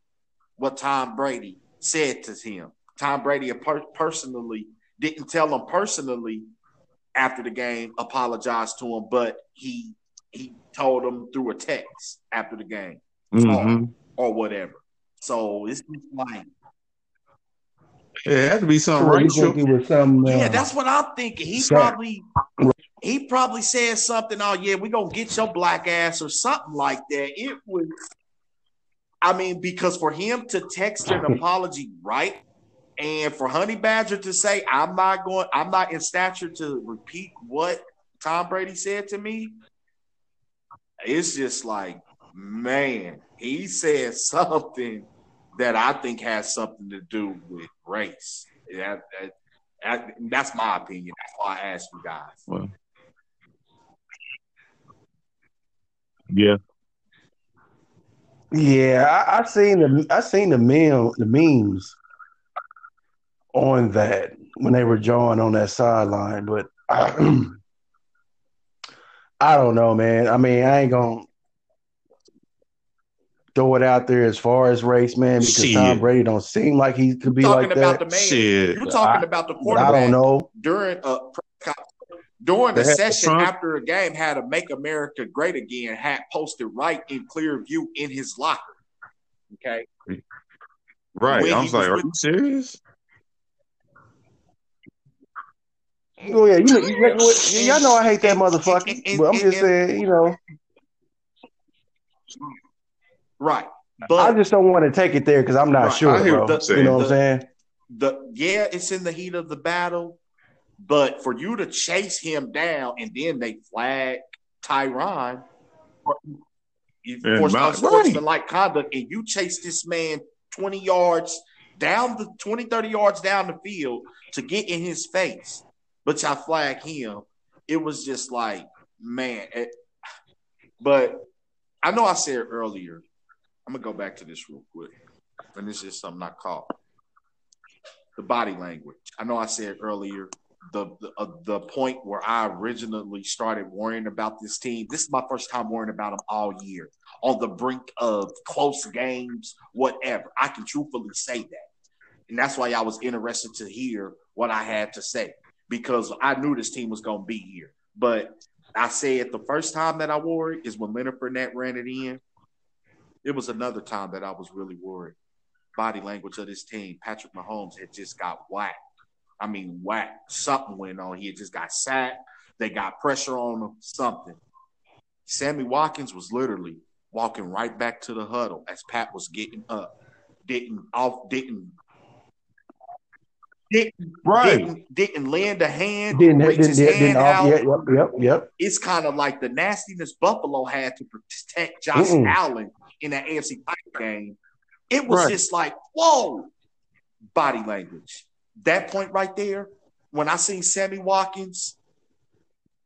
what Tom Brady said to him. Tom Brady per- personally didn't tell him personally after the game, apologized to him, but he he told him through a text after the game mm-hmm. or, or whatever. So it's like it had to be something racial. Some, uh, yeah, that's what I'm thinking. He probably he probably said something. Oh yeah, we gonna get your black ass or something like that. It was. I mean, because for him to text an apology right, and for Honey Badger to say, "I'm not going, I'm not in stature to repeat what Tom Brady said to me," it's just like, man, he said something that I think has something to do with race. That, that, that that's my opinion. That's why I asked you guys. Well, yeah. Yeah, I, I seen the I seen the meme the memes on that when they were drawing on that sideline, but I, I don't know, man. I mean, I ain't gonna throw it out there as far as race, man, because Shit. Tom Brady don't seem like he could be talking like about that. The man. Shit. You're talking I, about the quarterback. I don't know. During uh, a during the session Trump. after a game, had a "Make America Great Again" hat posted right in clear view in his locker. Okay. Right. When I was like, "Are you serious?" Oh yeah, you know, you, you, y'all know I hate that motherfucker. but I'm just saying, you know. Right. But I just don't want to take it there because I'm not right. sure. Bro. The, you know what I'm saying? The yeah, it's in the heat of the battle, but for you to chase him down and then they flag Tyrann for, for unsportsmanlike conduct, and you chase this man 20 yards down the 20, 30 yards down the field to get in his face, but y'all flag him. It was just like, man. It, but I know I said earlier, I'm gonna go back to this real quick. And this is something I caught. The body language. I know I said earlier the the, uh, the point where I originally started worrying about this team. This is my first time worrying about them all year. On the brink of close games, whatever. I can truthfully say that. And that's why I was interested to hear what I had to say because I knew this team was going to be here. But I said the first time that I worried is when Leonard Fournette ran it in. It was another time that I was really worried. Body language of this team. Patrick Mahomes had just got whacked. I mean, whacked. Something went on. He had just got sacked. They got pressure on him. Something. Sammy Watkins was literally walking right back to the huddle as Pat was getting up. Didn't off. Didn't didn't, right. didn't, didn't lend a hand, didn't, reach didn't, his didn't, hand out. Yep, yep, yep. It's kind of like the nastiness Buffalo had to protect Josh Mm-mm. Allen in that AFC game. It was right. just like, whoa, body language. That point right there, when I seen Sammy Watkins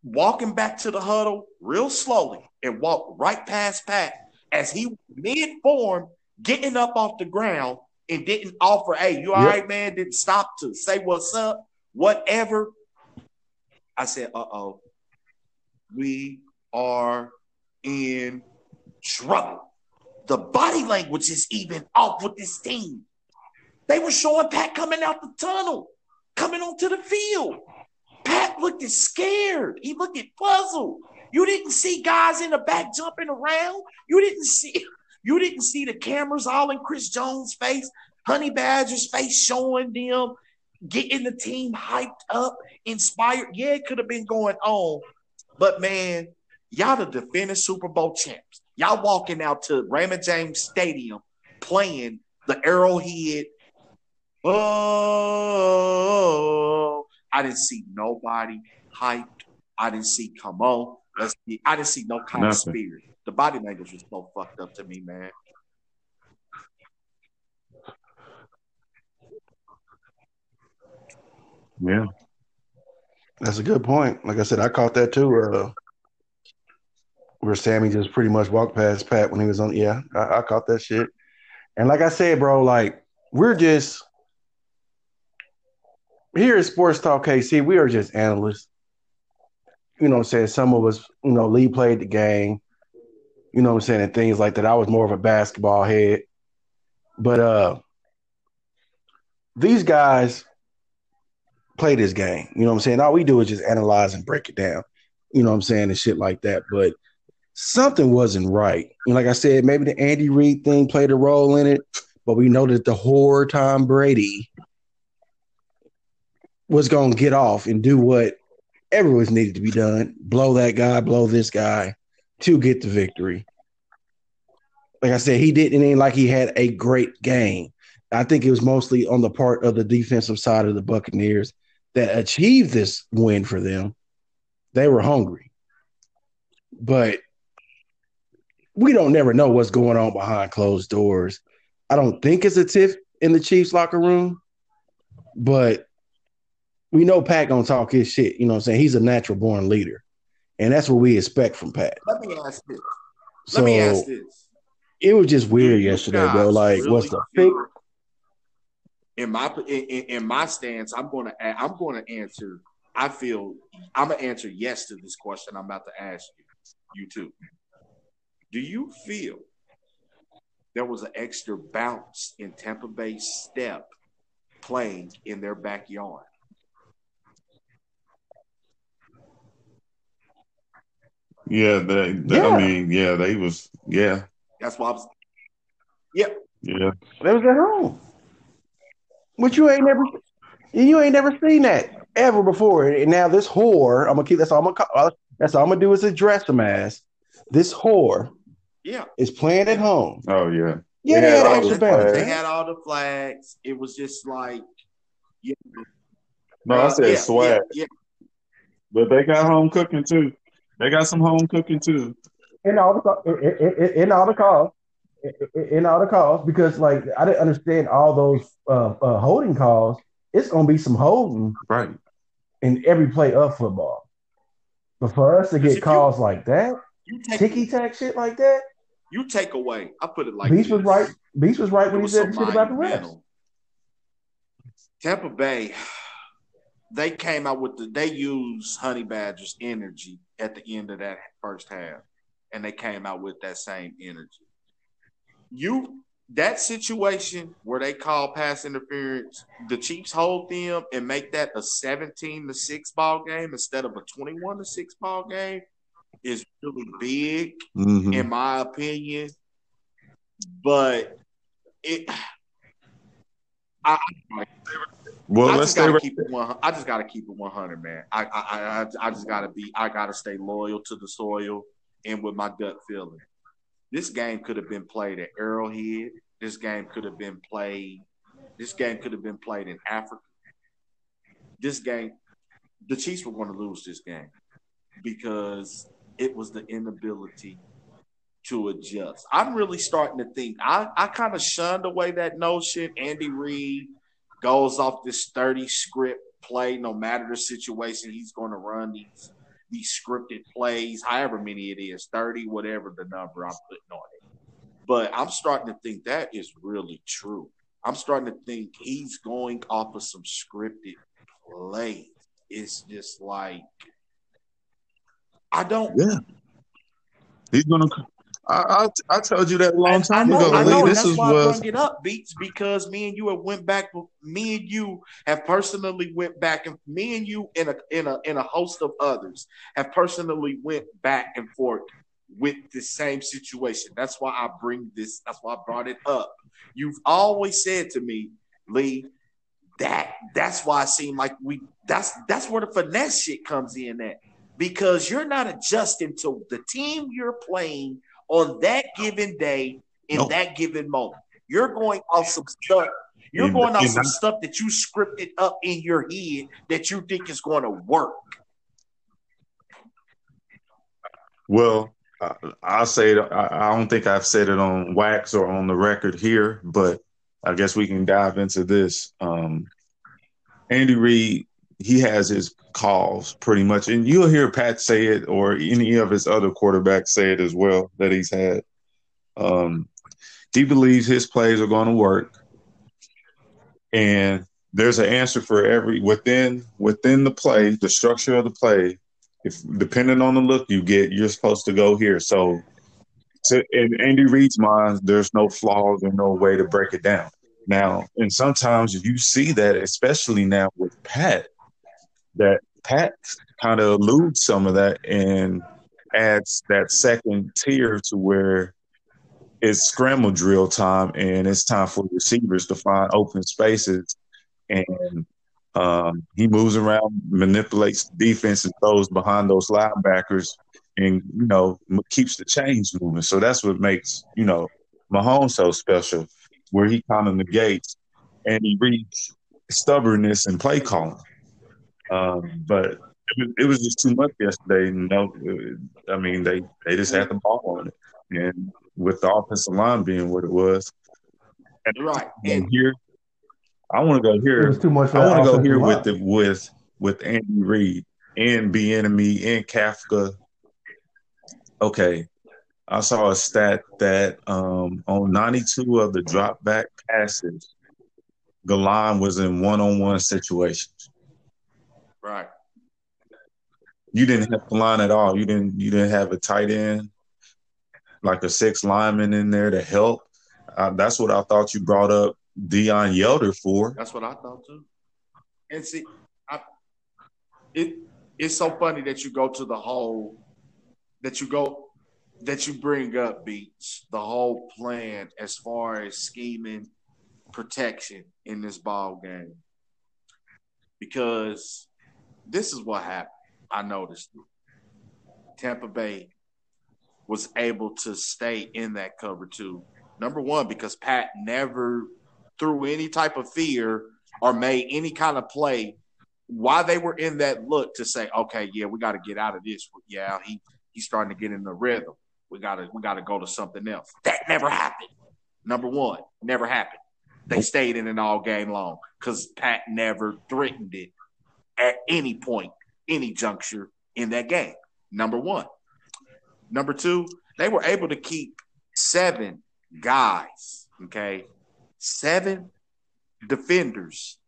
walking back to the huddle real slowly and walk right past Pat as he mid form getting up off the ground and didn't offer, hey, you all yep. right, man? Didn't stop to say what's up, whatever. I said, uh oh, we are in trouble. The body language is even off with this team. They were showing Pat coming out the tunnel, coming onto the field. Pat looked scared. He looked puzzled. You didn't see guys in the back jumping around. You didn't see you didn't see the cameras all in Chris Jones' face, Honey Badger's face showing them, getting the team hyped up, inspired. Yeah, it could have been going on. But man, y'all the defending Super Bowl champs. Y'all walking out to Raymond James Stadium playing the Arrowhead. Oh, I didn't see nobody hyped. I didn't see come on. Let's see. I didn't see no kind Nothing. of spirit. The body language was so fucked up to me, man. Yeah. That's a good point. Like I said, I caught that too. Uh, where Sammy just pretty much walked past Pat when he was on. Yeah, I, I caught that shit. And like I said, bro, like we're just here at Sports Talk KC, we are just analysts. You know what I'm saying? Some of us, you know, Lee played the game you know what I'm saying, and things like that. I was more of a basketball head. But uh these guys play this game. You know what I'm saying? All we do is just analyze and break it down. You know what I'm saying, and shit like that. But something wasn't right. And like I said, maybe the Andy Reid thing played a role in it, but we know that the horror Tom Brady was gonna get off and do what everyone's needed to be done. Blow that guy, blow this guy to get the victory. Like I said, he didn't ain't like he had a great game. I think it was mostly on the part of the defensive side of the Buccaneers that achieved this win for them. They were hungry. But we don't never know what's going on behind closed doors. I don't think it's a tiff in the Chiefs locker room, but we know Pat gonna talk his shit. You know what I'm saying? He's a natural born leader. And that's what we expect from Pat. Let me ask this. So, Let me ask this. It was just weird yesterday, bro. Like, really what's the fix? In my in, in my stance, I'm gonna I'm gonna answer. I feel I'm gonna answer yes to this question I'm about to ask you. You too. Do you feel there was an extra bounce in Tampa Bay step playing in their backyard? Yeah, they, they yeah. I mean, yeah, they was yeah. That's why I was Yep. Yeah. They was at home. But you ain't never you ain't never seen that ever before. And now this whore, I'm gonna keep that's all I'm gonna that's all I'm gonna do is address them as this whore yeah is playing at home. Oh yeah. Yeah, they, had, all the they had all the flags. It was just like yeah. No, uh, I said yeah, swag. Yeah, yeah. But they got home cooking too. They got some home cooking too. In all the in, in, in all the calls. in all the calls because like I didn't understand all those uh, uh, holding calls. It's gonna be some holding right in every play of football. But for us to get calls you, like that, ticky tack shit like that, you take away. I put it like Beast this. was right. Beast was right when he said shit about the refs. Tampa Bay, they came out with the they used Honey Badger's energy at the end of that first half, and they came out with that same energy. You that situation where they call pass interference, the Chiefs hold them and make that a 17 to 6 ball game instead of a 21 to 6 ball game is really big, mm-hmm. in my opinion. But it, I, well, I let's just gotta keep it one. I just gotta keep it one hundred, man. I, I, I, I just gotta be. I gotta stay loyal to the soil and with my gut feeling. This game could have been played at Arrowhead. This game could have been played. This game could have been played in Africa. This game, the Chiefs were going to lose this game because it was the inability to adjust. I'm really starting to think. I, I kind of shunned away that notion. Andy Reid goes off this 30 script play, no matter the situation, he's going to run these these scripted plays, however many it is, 30, whatever the number I'm putting on it. But I'm starting to think that is really true. I'm starting to think he's going off of some scripted plays. It's just like I don't. Yeah, he's gonna. I, I, I told you that a long time know, ago. I know, this that's is why was... I bring it up, beats, because me and you have went back. Me and you have personally went back, and me and you in a in a in a host of others have personally went back and forth with the same situation. That's why I bring this. That's why I brought it up. You've always said to me, Lee, that that's why it seemed like we. That's that's where the finesse shit comes in at because you're not adjusting to the team you're playing on that given day in nope. that given moment. You're going off some stuff. You're going off some stuff that you scripted up in your head that you think is going to work. Well, I'll say it. I don't think I've said it on wax or on the record here, but I guess we can dive into this. Um, Andy Reid he has his calls pretty much, and you'll hear Pat say it or any of his other quarterbacks say it as well that he's had. Um, he believes his plays are going to work, and there's an answer for every within within the play, the structure of the play. If depending on the look you get, you're supposed to go here. So, to, in Andy Reid's mind, there's no flaws and no way to break it down. Now, and sometimes you see that, especially now with Pat, that Pat kind of eludes some of that and adds that second tier to where it's scramble drill time and it's time for receivers to find open spaces and um, he moves around, manipulates defense, and throws behind those linebackers, and you know keeps the chains moving. So that's what makes you know Mahomes so special, where he kind of negates and he reads stubbornness and play calling. Um, but it was, it was, just too much yesterday. No, I mean they they just had the ball on it, and with the offensive line being what it was, and right and here, I want to go here. It was too much. I want to go here line. with the with with Andy Reid and Bieniemy and Kafka. Okay, I saw a stat that um, on 92 of the drop back passes, the line was in one on one situations. Right. You didn't have the line at all. You didn't. You didn't have a tight end, like a six lineman in there to help. Uh, that's what I thought you brought up Deon Yelder for. That's what I thought too. And see, I, it it's so funny that you go to the whole that you go that you bring up beats the whole plan as far as scheming protection in this ball game because this is what happened. I noticed Tampa Bay was able to stay in that cover two. Number one, because Pat never threw any type of fear or made any kind of play while they were in that look to say, okay, yeah, we got to get out of this. Yeah, he he's starting to get in the rhythm. We gotta we gotta go to something else. That never happened. Number one, never happened. They stayed in it all game long because Pat never threatened it at any point, any juncture in that game. Number one. Number two, they were able to keep seven guys, okay, seven defenders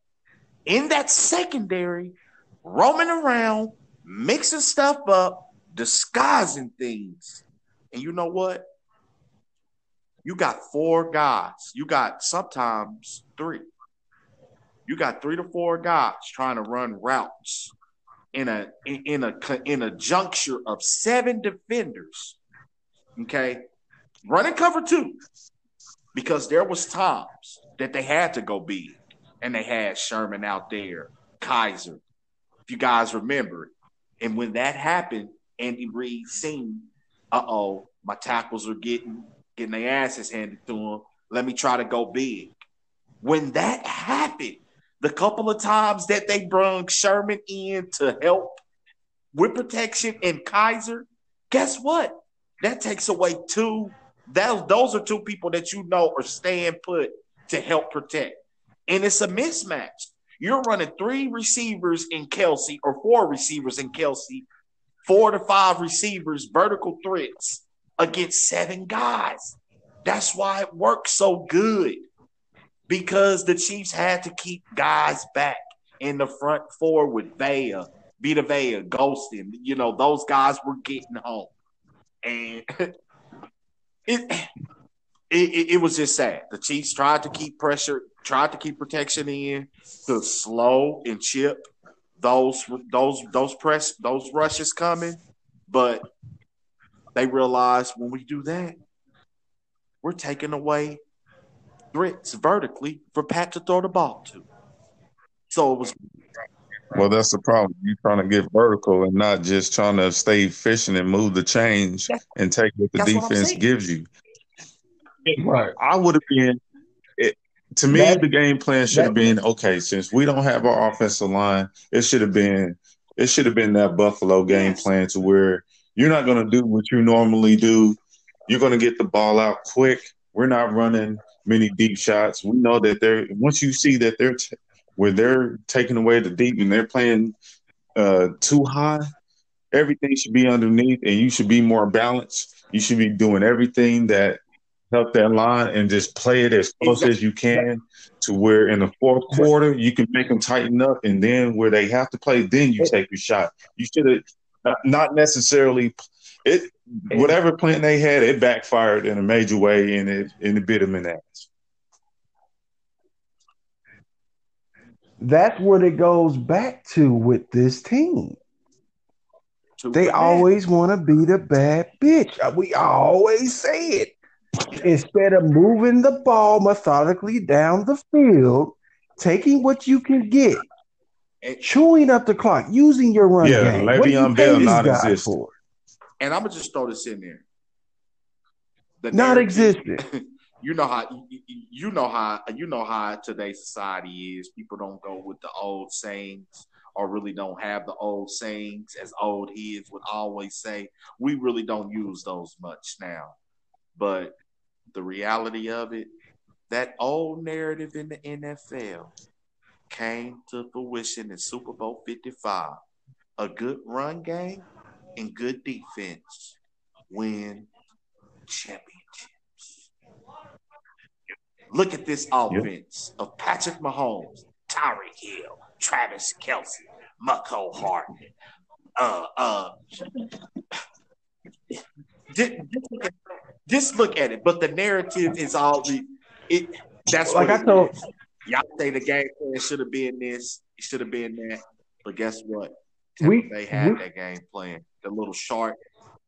in that secondary, roaming around, mixing stuff up, disguising things. And you know what? You got four guys. You got sometimes three. You got three to four guys trying to run routes in a in a in a juncture of seven defenders. Okay, running cover two because there was times that they had to go big, and they had Sherman out there, Keizer, If you guys remember and when that happened, Andy Reid seen, uh oh, my tackles are getting getting their asses handed to them. Let me try to go big. When that happened, the couple of times that they brung Sherman in to help with protection and Keizer, guess what? That takes away two. That, those are two people that you know are staying put to help protect. And it's a mismatch. You're running three receivers in Kelce or four receivers in Kelce, four to five receivers, vertical threats against seven guys. That's why it works so good because the Chiefs had to keep guys back in the front four with Vea, Vita Vea, Gholston. You know, those guys were getting home. And it, it, it was just sad. The Chiefs tried to keep pressure, tried to keep protection in to slow and chip those those those press those rushes coming, but they realized when we do that, we're taking away threats vertically for Pat to throw the ball to. So it was. Well, that's the problem. You're trying to get vertical and not just trying to stay efficient and move the change and take what the defense what gives you. Right. I would have been. It, to me, that, the game plan should have been okay. Since we don't have our offensive line, it should have been. It should have been that Buffalo game yes. plan to where you're not going to do what you normally do. You're going to get the ball out quick. We're not running many deep shots. We know that they're once you see that they're t- where they're taking away the deep and they're playing uh, too high, everything should be underneath, and you should be more balanced. You should be doing everything that help that line and just play it as close as you can to where in the fourth quarter you can make them tighten up, and then where they have to play, then you take your shot. You should have not necessarily it whatever plan they had, it backfired in a major way, and it and it bit them in the ass. That's what it goes back to with this team. They always want to be the bad bitch. Uh, we always say it. Instead of moving the ball methodically down the field, taking what you can get, chewing up the clock, using your run yeah, game. Le'Veon Bell not existent. And I'm gonna just throw this in there. The not existent. you know how you, you know how you know how today's society is. People don't go with the old sayings or really don't have the old sayings as old heads would always say. We really don't use those much now. But the reality of it, that old narrative in the NFL came to fruition in Super Bowl 55. A good run game and good defense win championships. Look at this offense yep. of Patrick Mahomes, Tyreek Hill, Travis Kelce, Mecole Hardman. Uh, uh, just, just, look at it. But the narrative is all the it. That's like I told y'all say the game plan should have been this. It should have been that. But guess what? we they had we, that game plan. The little shark,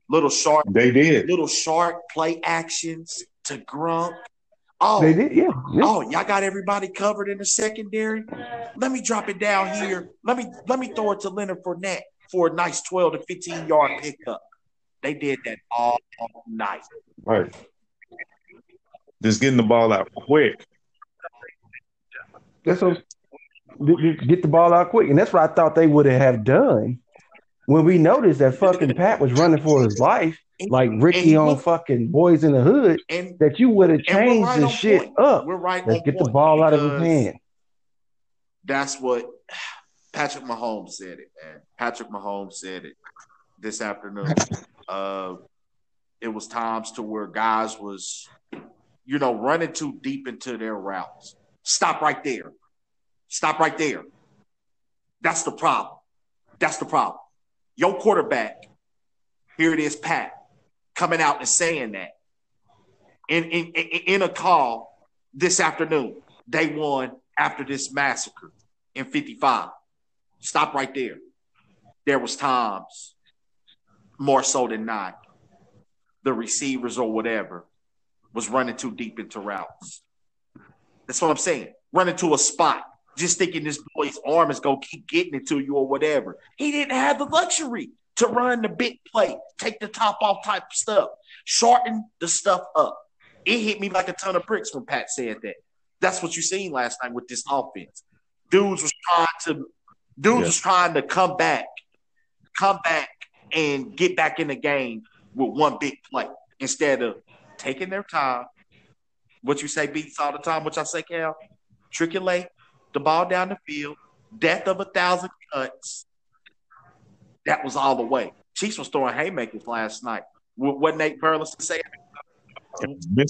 little shark. They did little shark play actions to Gronk. Oh, they did, yeah, yeah. Oh, y'all got everybody covered in the secondary. Let me drop it down here. Let me let me throw it to Leonard Fournette for a nice twelve to fifteen yard pickup. They did that all night. Right. Just getting the ball out quick. That's what get the ball out quick. And that's what I thought they would have done when we noticed that fucking Pat was running for his life. like Ricky on fucking Boys in the Hood and that you would have changed right this shit point. up. we're right. Let's get the ball out of his hand. That's what Patrick Mahomes said it, man. Patrick Mahomes said it this afternoon. uh, it was times to where guys was, you know, running too deep into their routes. Stop right there. Stop right there. That's the problem. That's the problem. Your quarterback, here it is, Pat, coming out and saying that in in in, a call this afternoon, day one after this massacre in 55. Stop right there. There was times, more so than not, the receivers or whatever was running too deep into routes. That's what I'm saying. Running to a spot, just thinking this boy's arm is gonna keep getting it to you or whatever. He didn't have the luxury to run the big play, take the top off type of stuff, shorten the stuff up. It hit me like a ton of bricks when Pat said that. That's what you seen last night with this offense. Dudes was trying to dudes Yeah. was trying to come back, come back and get back in the game with one big play instead of taking their time. What you say beats all the time, which I say, Cal, triculate the ball down the field, death of a thousand cuts. That was all the way. Chiefs was throwing haymakers last night. What, Nate Burleson say?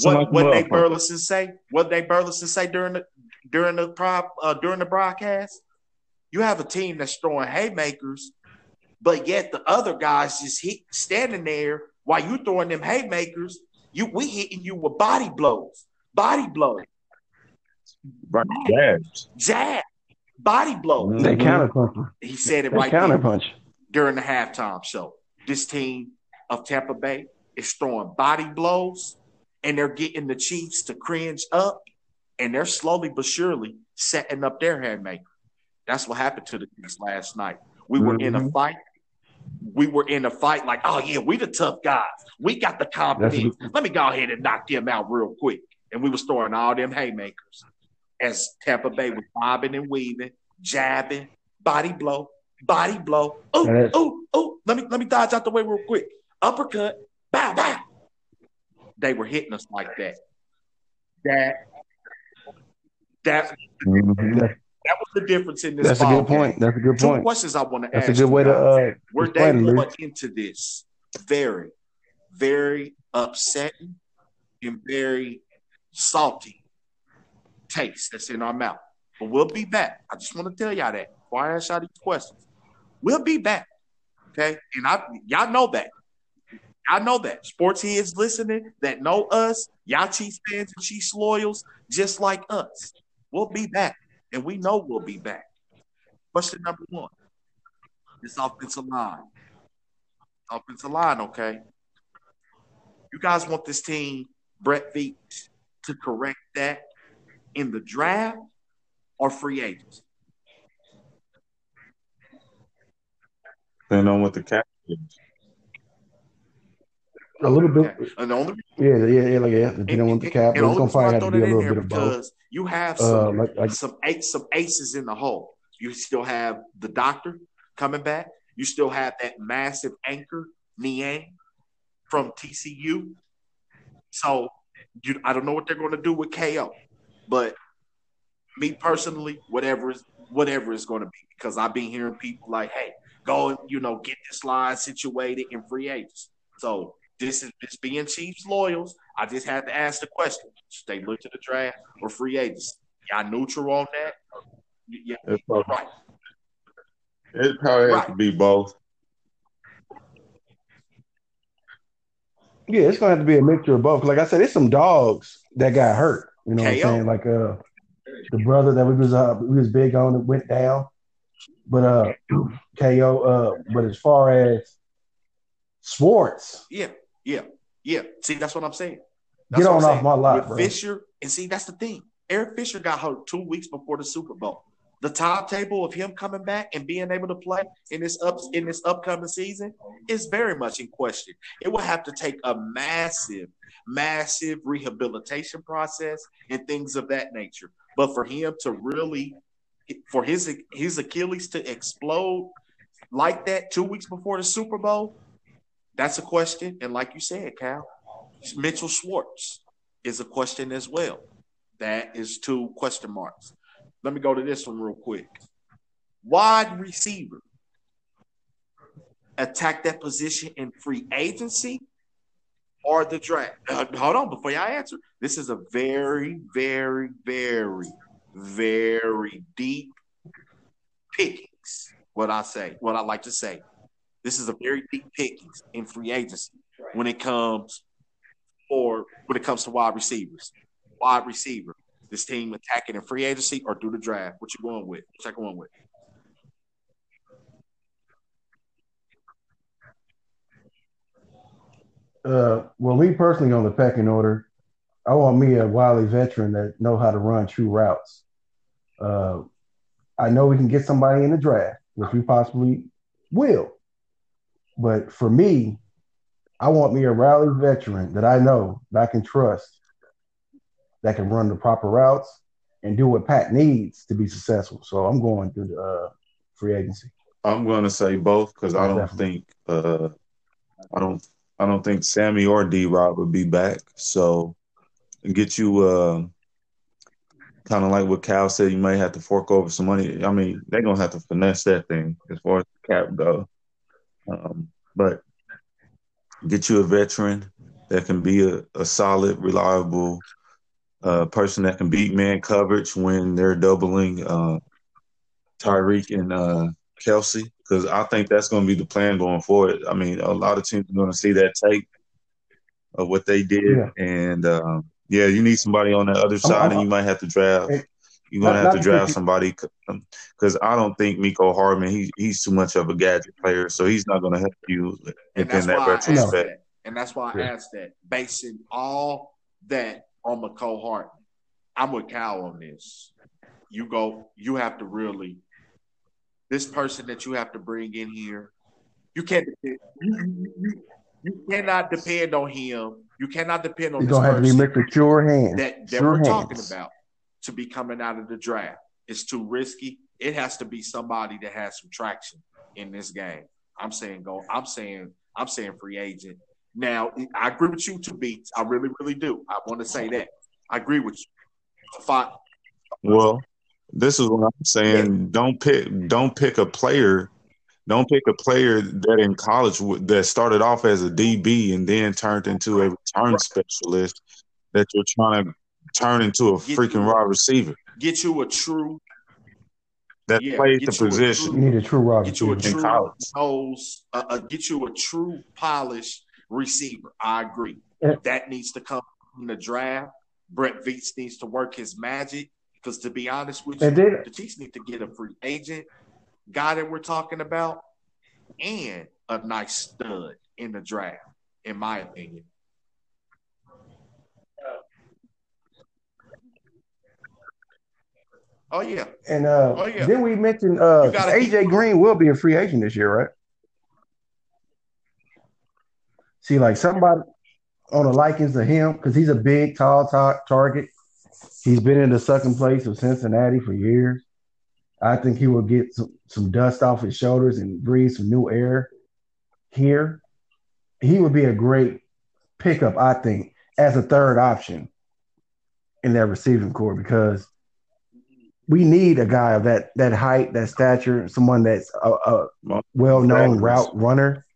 What, what Nate. Burleson say? What Nate Burleson say during the during the prop uh, during the broadcast? You have a team that's throwing haymakers, but yet the other guys just hit, standing there while you throwing them haymakers. You we hitting you with body blows, body blows, Right, jabs. jab, body blow. They Mhm. counterpunch. He said it They right there counterpunch. during the halftime show. This team of Tampa Bay is throwing body blows and they're getting the Chiefs to cringe up and they're slowly but surely setting up their haymaker. That's what happened to the Chiefs last night. We were in a Mhm. fight. We were in a fight like, oh yeah, we the tough guys. We got the confidence. Let me go ahead and knock them out real quick. And we was throwing all them haymakers as Tampa Bay was bobbing and weaving, jabbing, body blow, body blow. Oh, That is- oh, oh, let me let me dodge out the way real quick. Uppercut, bow, bow. They were hitting us like that. That that Mhm. that was the difference in this. That's a ball good point. That's a good Two point. questions I want to That's ask. a good way to guys. uh Were they explain going into this very, very upsetting and very salty taste that's in our mouth? But we'll be back. I just want to tell y'all that before I ask y'all these questions. We'll be back. Okay. And I y'all know that. Y'all know that. Sports heads listening that know us, y'all Chiefs fans and Chiefs loyals, just like us. We'll be back. And we know we'll be back. Question number one. This offensive line. Offensive line, okay. You guys want this team, Brett Veach, to correct that in the draft or free agents? Depending on what the cap is. A little bit. And the only Yeah, yeah, yeah, like yeah. Depending on the cap, and it's gonna reason probably have to be a little bit of both. because you have Uh, some like like some ace, some aces in the hole. You still have the doctor coming back. You still have that massive anchor Niang from TCU. So you, I don't know what they're going to do with KO, but me personally, whatever is whatever is going to be, because I've been hearing people like, "Hey, go and you know get this line situated in free agents." So this is this being Chiefs loyals. I just had to ask the question: Should they look to the draft or free agents? Y'all neutral on that? Yeah, It probably, right. it probably has Right. to be both. yeah, it's gonna have to be a mixture of both. Like I said, it's some dogs that got hurt. You know what I'm saying? Like uh the brother that we was uh we was big on that went down. But uh KO uh but as far as Schwartz, Yeah, yeah, yeah. See, that's what I'm saying. Get on off my lot, With bro. Fisher, and see, that's the thing. Eric Fisher got hurt two weeks before the Super Bowl. The timetable of him coming back and being able to play in this up in this upcoming season is very much in question. It will have to take a massive, massive rehabilitation process and things of that nature. But for him to really, for his his Achilles to explode like that two weeks before the Super Bowl, That's a question. And like you said, Cal, Mitchell Schwartz is a question as well. That is two question marks. Let me go to this one real quick. Wide receiver. Attack that position in free agency or the draft? Uh, hold on, before y'all answer. This is a very, very, very, very deep pickings. What I say, what I like to say. This is a very deep pickings in free agency when it comes or when it comes to wide receivers. Wide receiver. This team attacking in free agency or through the draft. What you going with? What you going with? Uh, well, me personally on the pecking order, I want me a wily veteran that know how to run true routes. Uh, I know we can get somebody in the draft, which we possibly will. But for me, I want me a rally veteran that I know that I can trust that can run the proper routes and do what Pat needs to be successful. So I'm going through the uh, free agency. I'm going to say both because I don't Definitely. think uh, I don't I don't think Sammy or D Rob would be back. So get you uh, kind of like what Cal said, you might have to fork over some money. I mean, they're gonna have to finesse that thing as far as the cap go. Um, but get you a veteran that can be a, a solid, reliable uh, person that can beat man coverage when they're doubling uh, Tyreek and uh, Kelce, because I think that's going to be the plan going forward. I mean, a lot of teams are going to see that tape of what they did, yeah. and um, yeah, you need somebody on the other side, and you might have to draft. You're gonna have to draft somebody because I don't think Mecole Hardman. He, he's too much of a gadget player, so he's not gonna help you in that retrospect. And that's why I yeah. asked that, basing all that on Mecole Hardman. I'm with Cal on this. You go. You have to really. This person that you have to bring in here, you can't. You, you, you cannot depend on him. You cannot depend on. He's gonna have to be making sure hands. That, that sure we're hands. talking about to be coming out of the draft. It's too risky. It has to be somebody that has some traction in this game. I'm saying go. I'm saying I'm saying free agent. Now I agree with you to beats. I really, really do. I want to say that. I agree with you. Fine. Well, this is what I'm saying. Yeah. Don't pick. Don't pick a player. Don't pick a player that in college that started off as a DB and then turned into a return specialist that you're trying to turn into a get freaking wide receiver. Get you a true that yeah, plays the position. True, you need a true wide Get you a true nose, uh, uh, get you a true polished receiver. I agree. Yeah. That needs to come from the draft. Brett Veach needs to work his magic because, to be honest with you, the Chiefs need to get a free agent guy that we're talking about and a nice stud in the draft, in my opinion. Oh yeah. And uh, oh, yeah. then we mentioned uh, AJ Green will be a free agent this year, right? See, like somebody on the likings of him because he's a big, tall target. He's been in the second place of Cincinnati for years. I think he will get some, some dust off his shoulders and breathe some new air here. He would be a great pickup, I think, as a third option in that receiving core because we need a guy of that that height, that stature, someone that's a, a well-known route runner.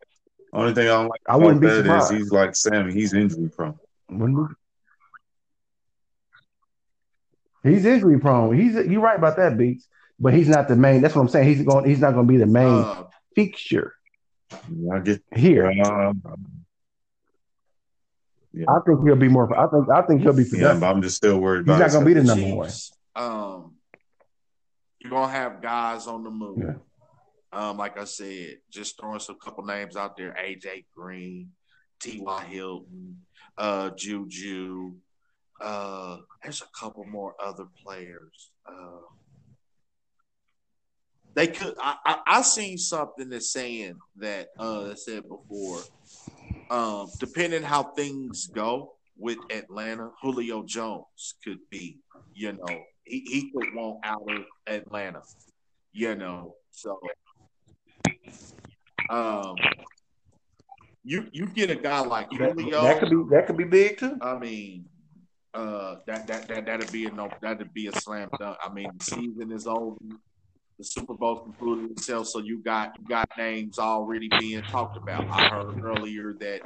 Only thing I don't like I wouldn't be surprised. Is he's like Sammy. He's injury prone. He's injury prone. He's you're right about that, Beats. But he's not the main. That's what I'm saying. He's going. He's not going to be the main uh, fixture. I get here. Um, yeah. I think he'll be more. I think. I think he'll be. Productive. Yeah, but I'm just still worried. He's not going to be the number one. Um, you're gonna have guys on the move. Yeah. Um, like I said, just throwing some couple names out there: AJ Green, T.Y. Hilton, uh, Juju. Uh, there's a couple more other players. Uh, they could. I, I, I seen something that's saying that uh, I said before. Um, depending how things go with Atlanta, Julio Jones could be, you know, he, he could want out of Atlanta, you know. So, um, you you get a guy like Julio. That could be that could be big too. I mean, uh, that that that that'd be a no, that'd be a slam dunk. I mean, the season is over. The Super Bowl concluded itself, so you got you got names already being talked about. I heard earlier that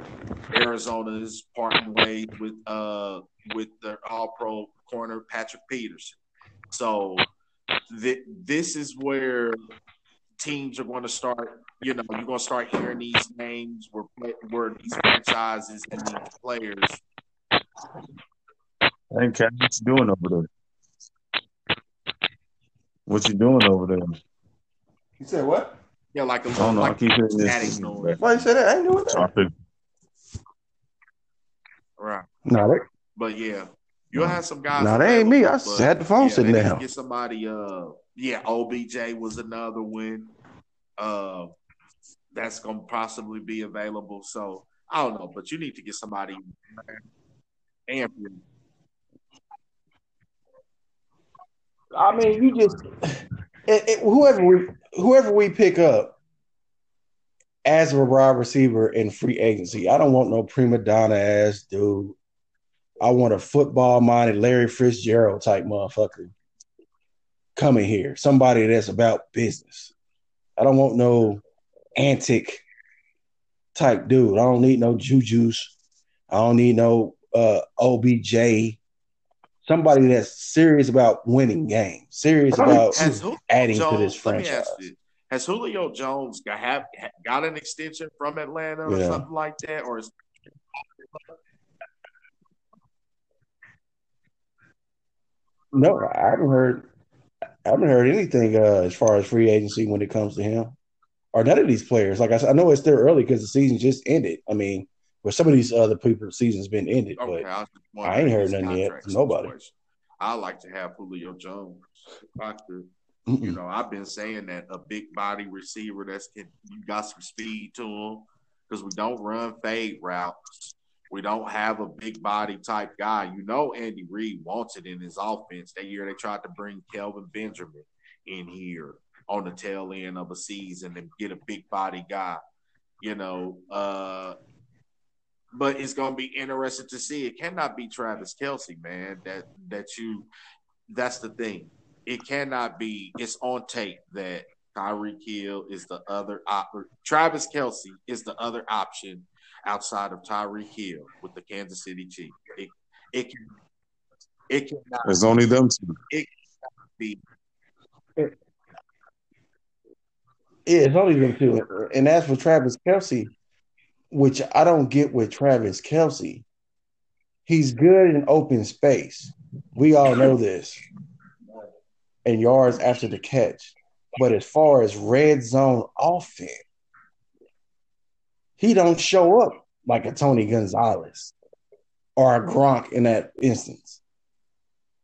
Arizona is parting ways with uh with the All Pro corner Patrick Peterson. So th- this is where teams are going to start. You know, you're going to start hearing these names where where these franchises and these players. Hey, Cat, what you doing over there? What you doing over there? You said what? Yeah, like a I don't know. like I keep hearing static this. noise. Why you say that? I ain't doing that. Topic. Right. Not it. But yeah, you'll have some guys. no, that ain't me. I available, had the phone yeah, sitting they need down. Get somebody. Uh, yeah, OBJ was another one. Uh, that's gonna possibly be available. So I don't know, but you need to get somebody. And I mean, you just it, it, whoever we whoever we pick up as a wide receiver in free agency. I don't want no prima donna ass dude. I want a football minded Larry Fitzgerald type motherfucker coming here. Somebody that's about business. I don't want no antic type dude. I don't need no juju's. I don't need no uh, OBJ. Somebody that's serious about winning games, serious about Julio adding Jones, to this franchise. has Julio Jones got have got an extension from Atlanta or Yeah. something like that, or is No, I haven't heard. I haven't heard anything uh, as far as free agency when it comes to him, or none of these players. Like I said, I know it's still early because the season just ended. I mean, but some of these other people season's been ended, okay? but I, I ain't heard nothing yet from nobody. situation. I like to have Julio Jones. Could. mm-mm. You know, I've been saying that a big body receiver that's can you got some speed to him because we don't run fade routes. We don't have a big body type guy. You know, Andy Reid wants it in his offense. That year they tried to bring Kelvin Benjamin in here on the tail end of a season and get a big body guy. You know, uh, but it's gonna be interesting to see. It cannot be Travis Kelce, man. That that you that's the thing. It cannot be. It's on tape that Tyreek Hill is the other op- Travis Kelce is the other option outside of Tyreek Hill with the Kansas City Chiefs. It it can it cannot There's only them two. It cannot be. Yeah, it's only them two. And as for Travis Kelce, which I don't get with Travis Kelce, he's good in open space. We all know this. And yards after the catch. But as far as red zone offense, he don't show up like a Tony Gonzalez or a Gronk in that instance.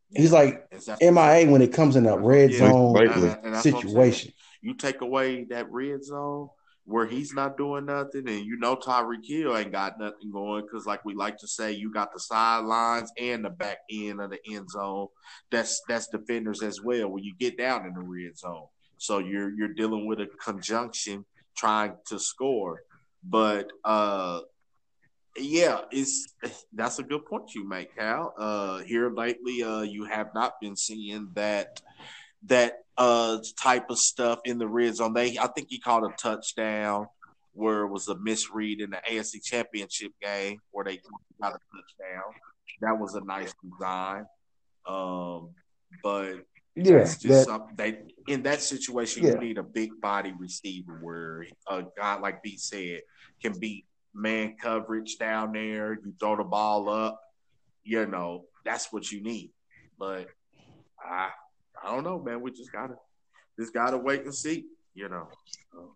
He's like Is MIA when it comes in a red Yeah. zone And- and that's what I'm saying. situation. You take away that red zone where he's not doing nothing, and you know Tyreek Hill ain't got nothing going because, like we like to say, you got the sidelines and the back end of the end zone. That's that's defenders as well when you get down in the red zone. So you're you're dealing with a conjunction trying to score, but uh, yeah, it's that's a good point you make, Cal. Uh, here lately, uh, you have not been seeing that that uh type of stuff in the red zone. They I think he called a touchdown where it was a misread in the AFC championship game where they got a touchdown. That was a nice design. Um but Yeah, it's just that, something they in that situation Yeah. you need a big body receiver where a guy like B said can beat man coverage down there, you throw the ball up, you know, that's what you need. But I I don't know, man. We just gotta just gotta wait and see, you know. So,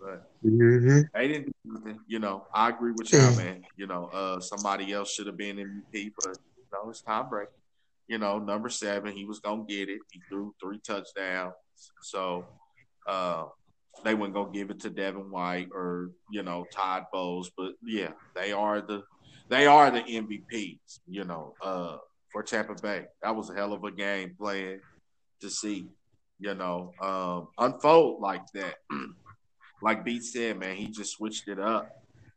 but they didn't, you know. I agree with y'all, man. You know, uh, somebody else should have been MVP, but you know, it's Tom Brady. You know, number seven, he was gonna get it. He threw three touchdowns, so uh, they weren't gonna give it to Devin White or you know Todd Bowles. But yeah, they are the they are the MVPs. You know, uh, for Tampa Bay, that was a hell of a game playing to see. You know, um, unfold like that. like Beat said, man, he just switched it up.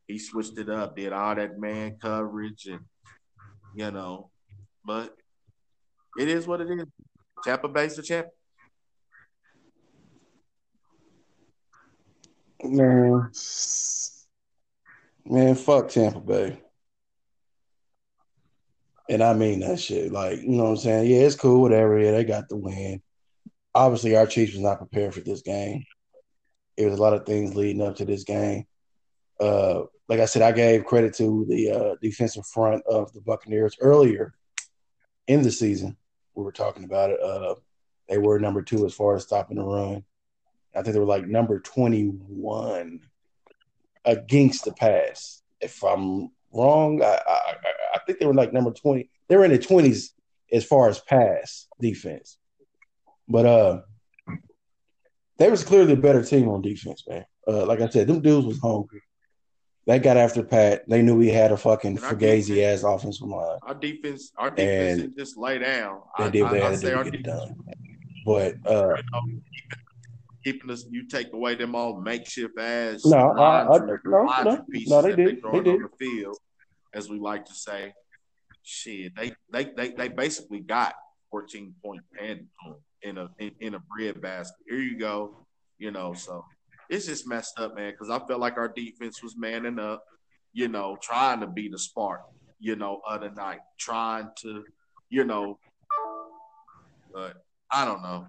he switched it up, did all that man coverage, and you know, but it is what it is. Tampa Bay's the champ. Man, man, fuck Tampa Bay. And I mean that shit. Like, you know what I'm saying? Yeah, it's cool, whatever. Yeah, they got the win. Obviously, our Chiefs was not prepared for this game. It was a lot of things leading up to this game. Uh, like I said, I gave credit to the uh, defensive front of the Buccaneers earlier in the season. We were talking about it. Uh, they were number two as far as stopping the run. I think they were like number 21 against the pass. If I'm wrong, I, I, I think they were like number 20. They were in the 20s as far as pass defense. But uh they was clearly a better team on defense, man. Uh, like I said, them dudes was hungry. They got after Pat. They knew he had a fucking fugazi ass offensive line. Our defense, our defense didn't just lay down. They did what they I, had to do to get it done. But uh, keeping us, you take away them all makeshift ass No, I- I- no, no, no, they did. They on did. the field, as we like to say. Shit, they they they, they basically got 14 point pen in a in, in a bread basket. Here you go, you know. So it's just messed up, man. Because I felt like our defense was manning up, you know, trying to be the spark, you know, other night, trying to, you know, but I don't know.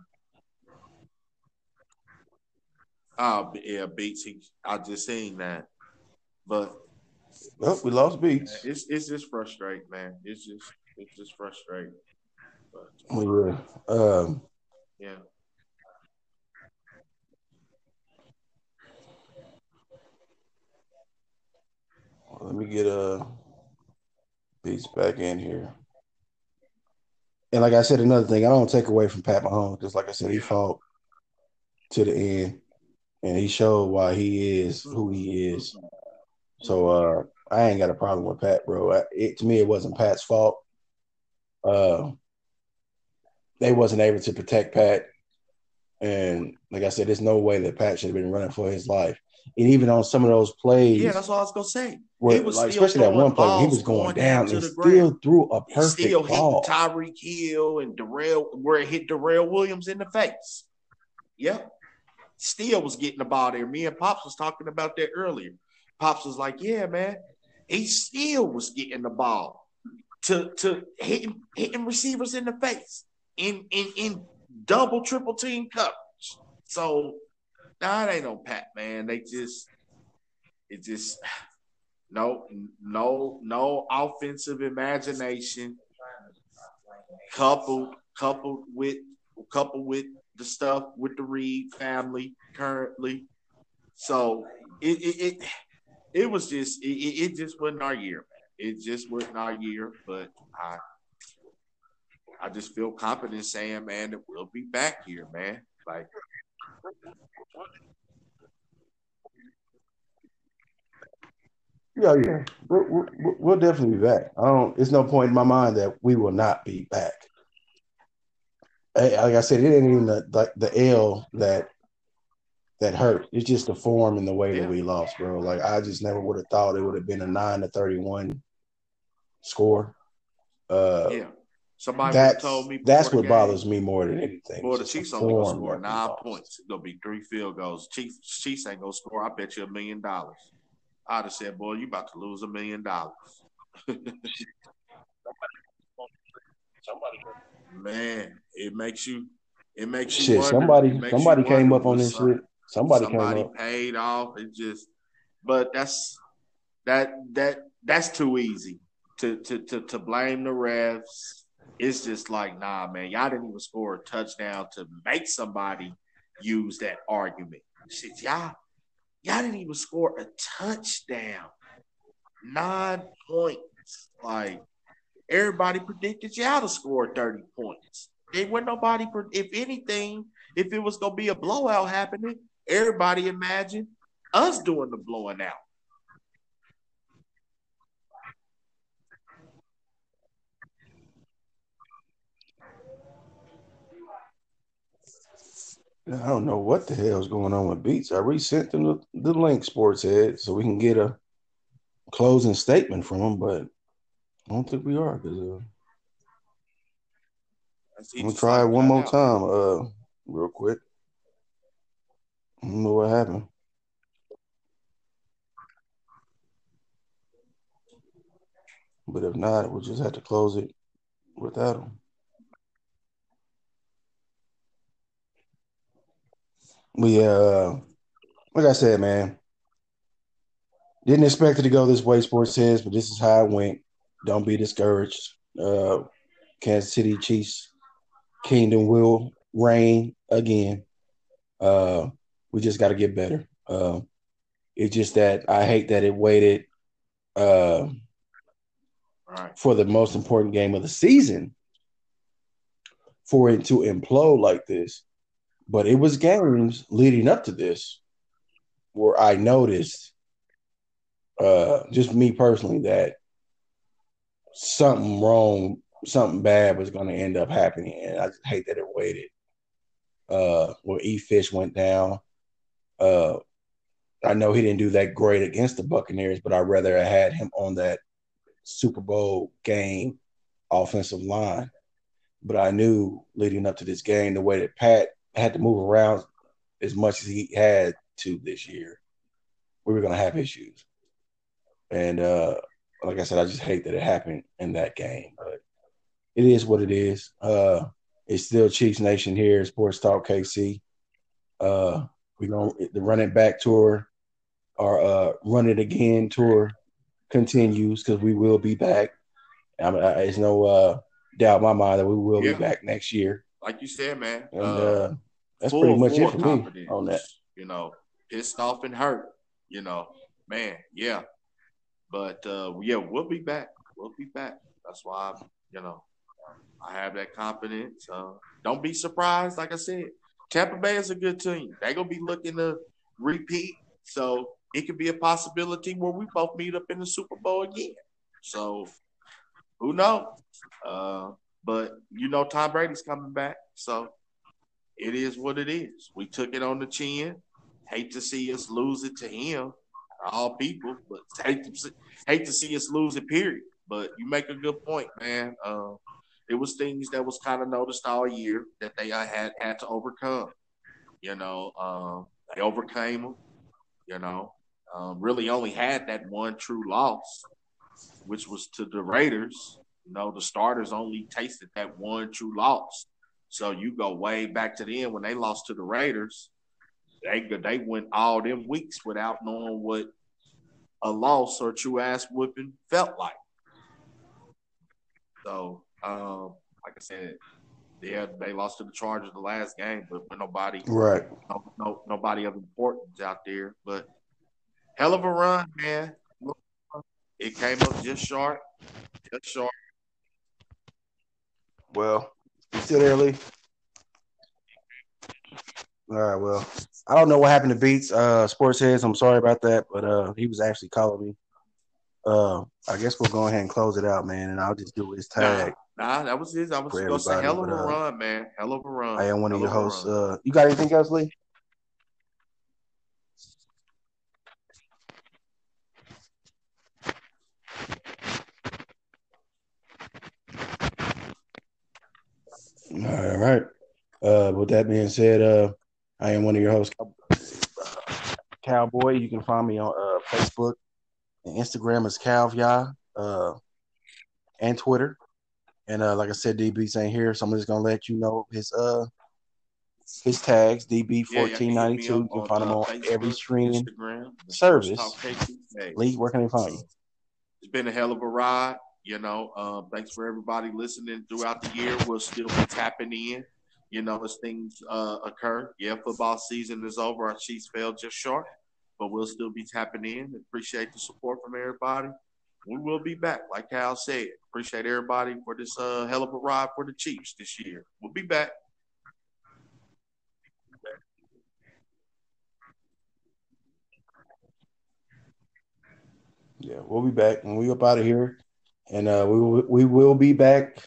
Oh, yeah, beats. He, I just seen that, but well, we lost beats. it's it's just frustrating, man. It's just it's just frustrating. But We were, um, yeah, let me get uh beats back in here. And like I said, another thing, I don't take away from Pat Mahomes Just like I said, he fought to the end, and he showed why he is who he is. So uh, I ain't got a problem with Pat, bro. I, it, to me, it wasn't Pat's fault. Uh, they wasn't able to protect Pat, and like I said, there's no way that Pat should have been running for his life. And even on some of those plays, yeah, that's what I was gonna say. where, he was like, especially that one play, he was going going down down and still ground. threw a He perfect still ball. hitting Tyreek Hill and Darrell, where it hit Darrell Williams in the face. Yep. Still was getting the ball there. Me and Pops was talking about that earlier. Pops was like, "Yeah, man, he still was getting the ball to to hitting hitting receivers in the face in in in double triple team coverage." So, nah, it ain't no Pat, man. They just it just no no no offensive imagination coupled coupled with coupled with the stuff with the Reid family currently. So it it it, it was just it, it just wasn't our year, man. It just wasn't our year, but I I just feel confident saying, man, that we'll be back here, man. Like Yeah, yeah, we'll, we'll, we'll definitely be back. I don't. It's no point in my mind that we will not be back. Hey, like I said, it ain't even the the L that that hurt. It's just the form and the way Yeah. that we lost, bro. Like I just never would have thought it would have been a nine to thirty-one score. Uh, yeah. Somebody that's told me that's what game, bothers me more than anything. Boy, the It's just Chiefs only gonna score nine lost. points. It's gonna be three field goals. Chiefs Chiefs ain't gonna score. I bet you a million dollars. I'd have said, boy, you about to lose a million dollars. Man, it makes you it makes you Shit, wonder. somebody makes somebody you came up on this shit. Somebody, somebody paid off. It just but that's that that that's too easy to to to, to blame the refs. It's just like, nah, man, y'all didn't even score a touchdown to make somebody use that argument. Shit, y'all, y'all didn't even score a touchdown. Nine points. Like everybody predicted y'all to score 30 points. There wasn't nobody, if anything, if it was gonna be a blowout happening, everybody imagine us doing the blowing out. I don't know what the hell's going on with Beats. I resent them the, the link, Sports Head, so we can get a closing statement from them, but I don't think we are because uh, I'm gonna try it one more out. time, uh, real quick. Know what happened. But if not, we'll just have to close it without him. We uh like I said, man, didn't expect it to go this way, sports says, but this is how it went. Don't be discouraged. Uh Kansas City Chiefs kingdom will reign again. Uh we just gotta get better. Uh it's just that I hate that it waited uh right. for the most important game of the season for it to implode like this. But it was games leading up to this where I noticed, uh, just me personally, that something wrong, something bad was going to end up happening, and I just hate that it waited. Uh, where E Fish went down. Uh, I know he didn't do that great against the Buccaneers, but I'd rather have had him on that Super Bowl game offensive line. But I knew leading up to this game, the way that Pat had to move around as much as he had to this year, we were going to have issues. And uh, like I said, I just hate that it happened in that game. But it is what it is. Uh, it's still Chiefs Nation here, Sports Talk KC. Uh, we going the running back tour, our uh, run it again tour continues because we will be back. I mean, there's no uh, doubt in my mind that we will yeah. be back next year. Like you said, man. And uh, uh that's full, pretty much it for me on that. You know, pissed off and hurt. You know, man, yeah. But uh, yeah, we'll be back. We'll be back. That's why, I, you know, I have that confidence. Uh, don't be surprised. Like I said, Tampa Bay is a good team. They're gonna be looking to repeat. So it could be a possibility where we both meet up in the Super Bowl again. So who knows? Uh, but you know, Tom Brady's coming back, so it is what it is. We took it on the chin. Hate to see us lose it to him, all people, but hate to see, hate to see us lose it. Period. But you make a good point, man. Uh, it was things that was kind of noticed all year that they had had to overcome. You know, uh, they overcame them. You know, um, really only had that one true loss, which was to the Raiders. You know, the starters only tasted that one true loss. So you go way back to the end when they lost to the Raiders. They they went all them weeks without knowing what a loss or true ass whipping felt like. So, um, like I said, yeah, they lost to the Chargers the last game, but nobody, right? No, no, nobody of importance out there. But hell of a run, man. It came up just short, just short. Well, you still there, Lee? All right. Well, I don't know what happened to Beats. Uh, Sports Heads. I'm sorry about that, but uh, he was actually calling me. Uh, I guess we'll go ahead and close it out, man, and I'll just do his tag. Nah, nah that was his. I was gonna say hell of a uh, run, man. Hell of a run. I am one hell of your hosts. Uh, you got anything else, Lee? All right. Uh, with that being said, uh, I am one of your hosts, Calboi. You can find me on uh, Facebook and Instagram as Calvia, uh, and Twitter. And uh, like I said, DB ain't here, so I'm just gonna let you know his uh his tags DB fourteen ninety two. You can find him on Facebook, every streaming Instagram, service. Lee, where can they find you? It's been a hell of a ride. You know, uh, thanks for everybody listening throughout the year. We'll still be tapping in, you know, as things uh, occur. Yeah, football season is over. Our Chiefs fell just short, but we'll still be tapping in. Appreciate the support from everybody. We will be back, like Cal said. Appreciate everybody for this uh, hell of a ride for the Chiefs this year. We'll be back. Yeah, we'll be back when we up out of here and uh, we will, we will be back.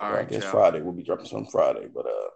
All right, I guess Friday we'll be dropping some Friday, but uh.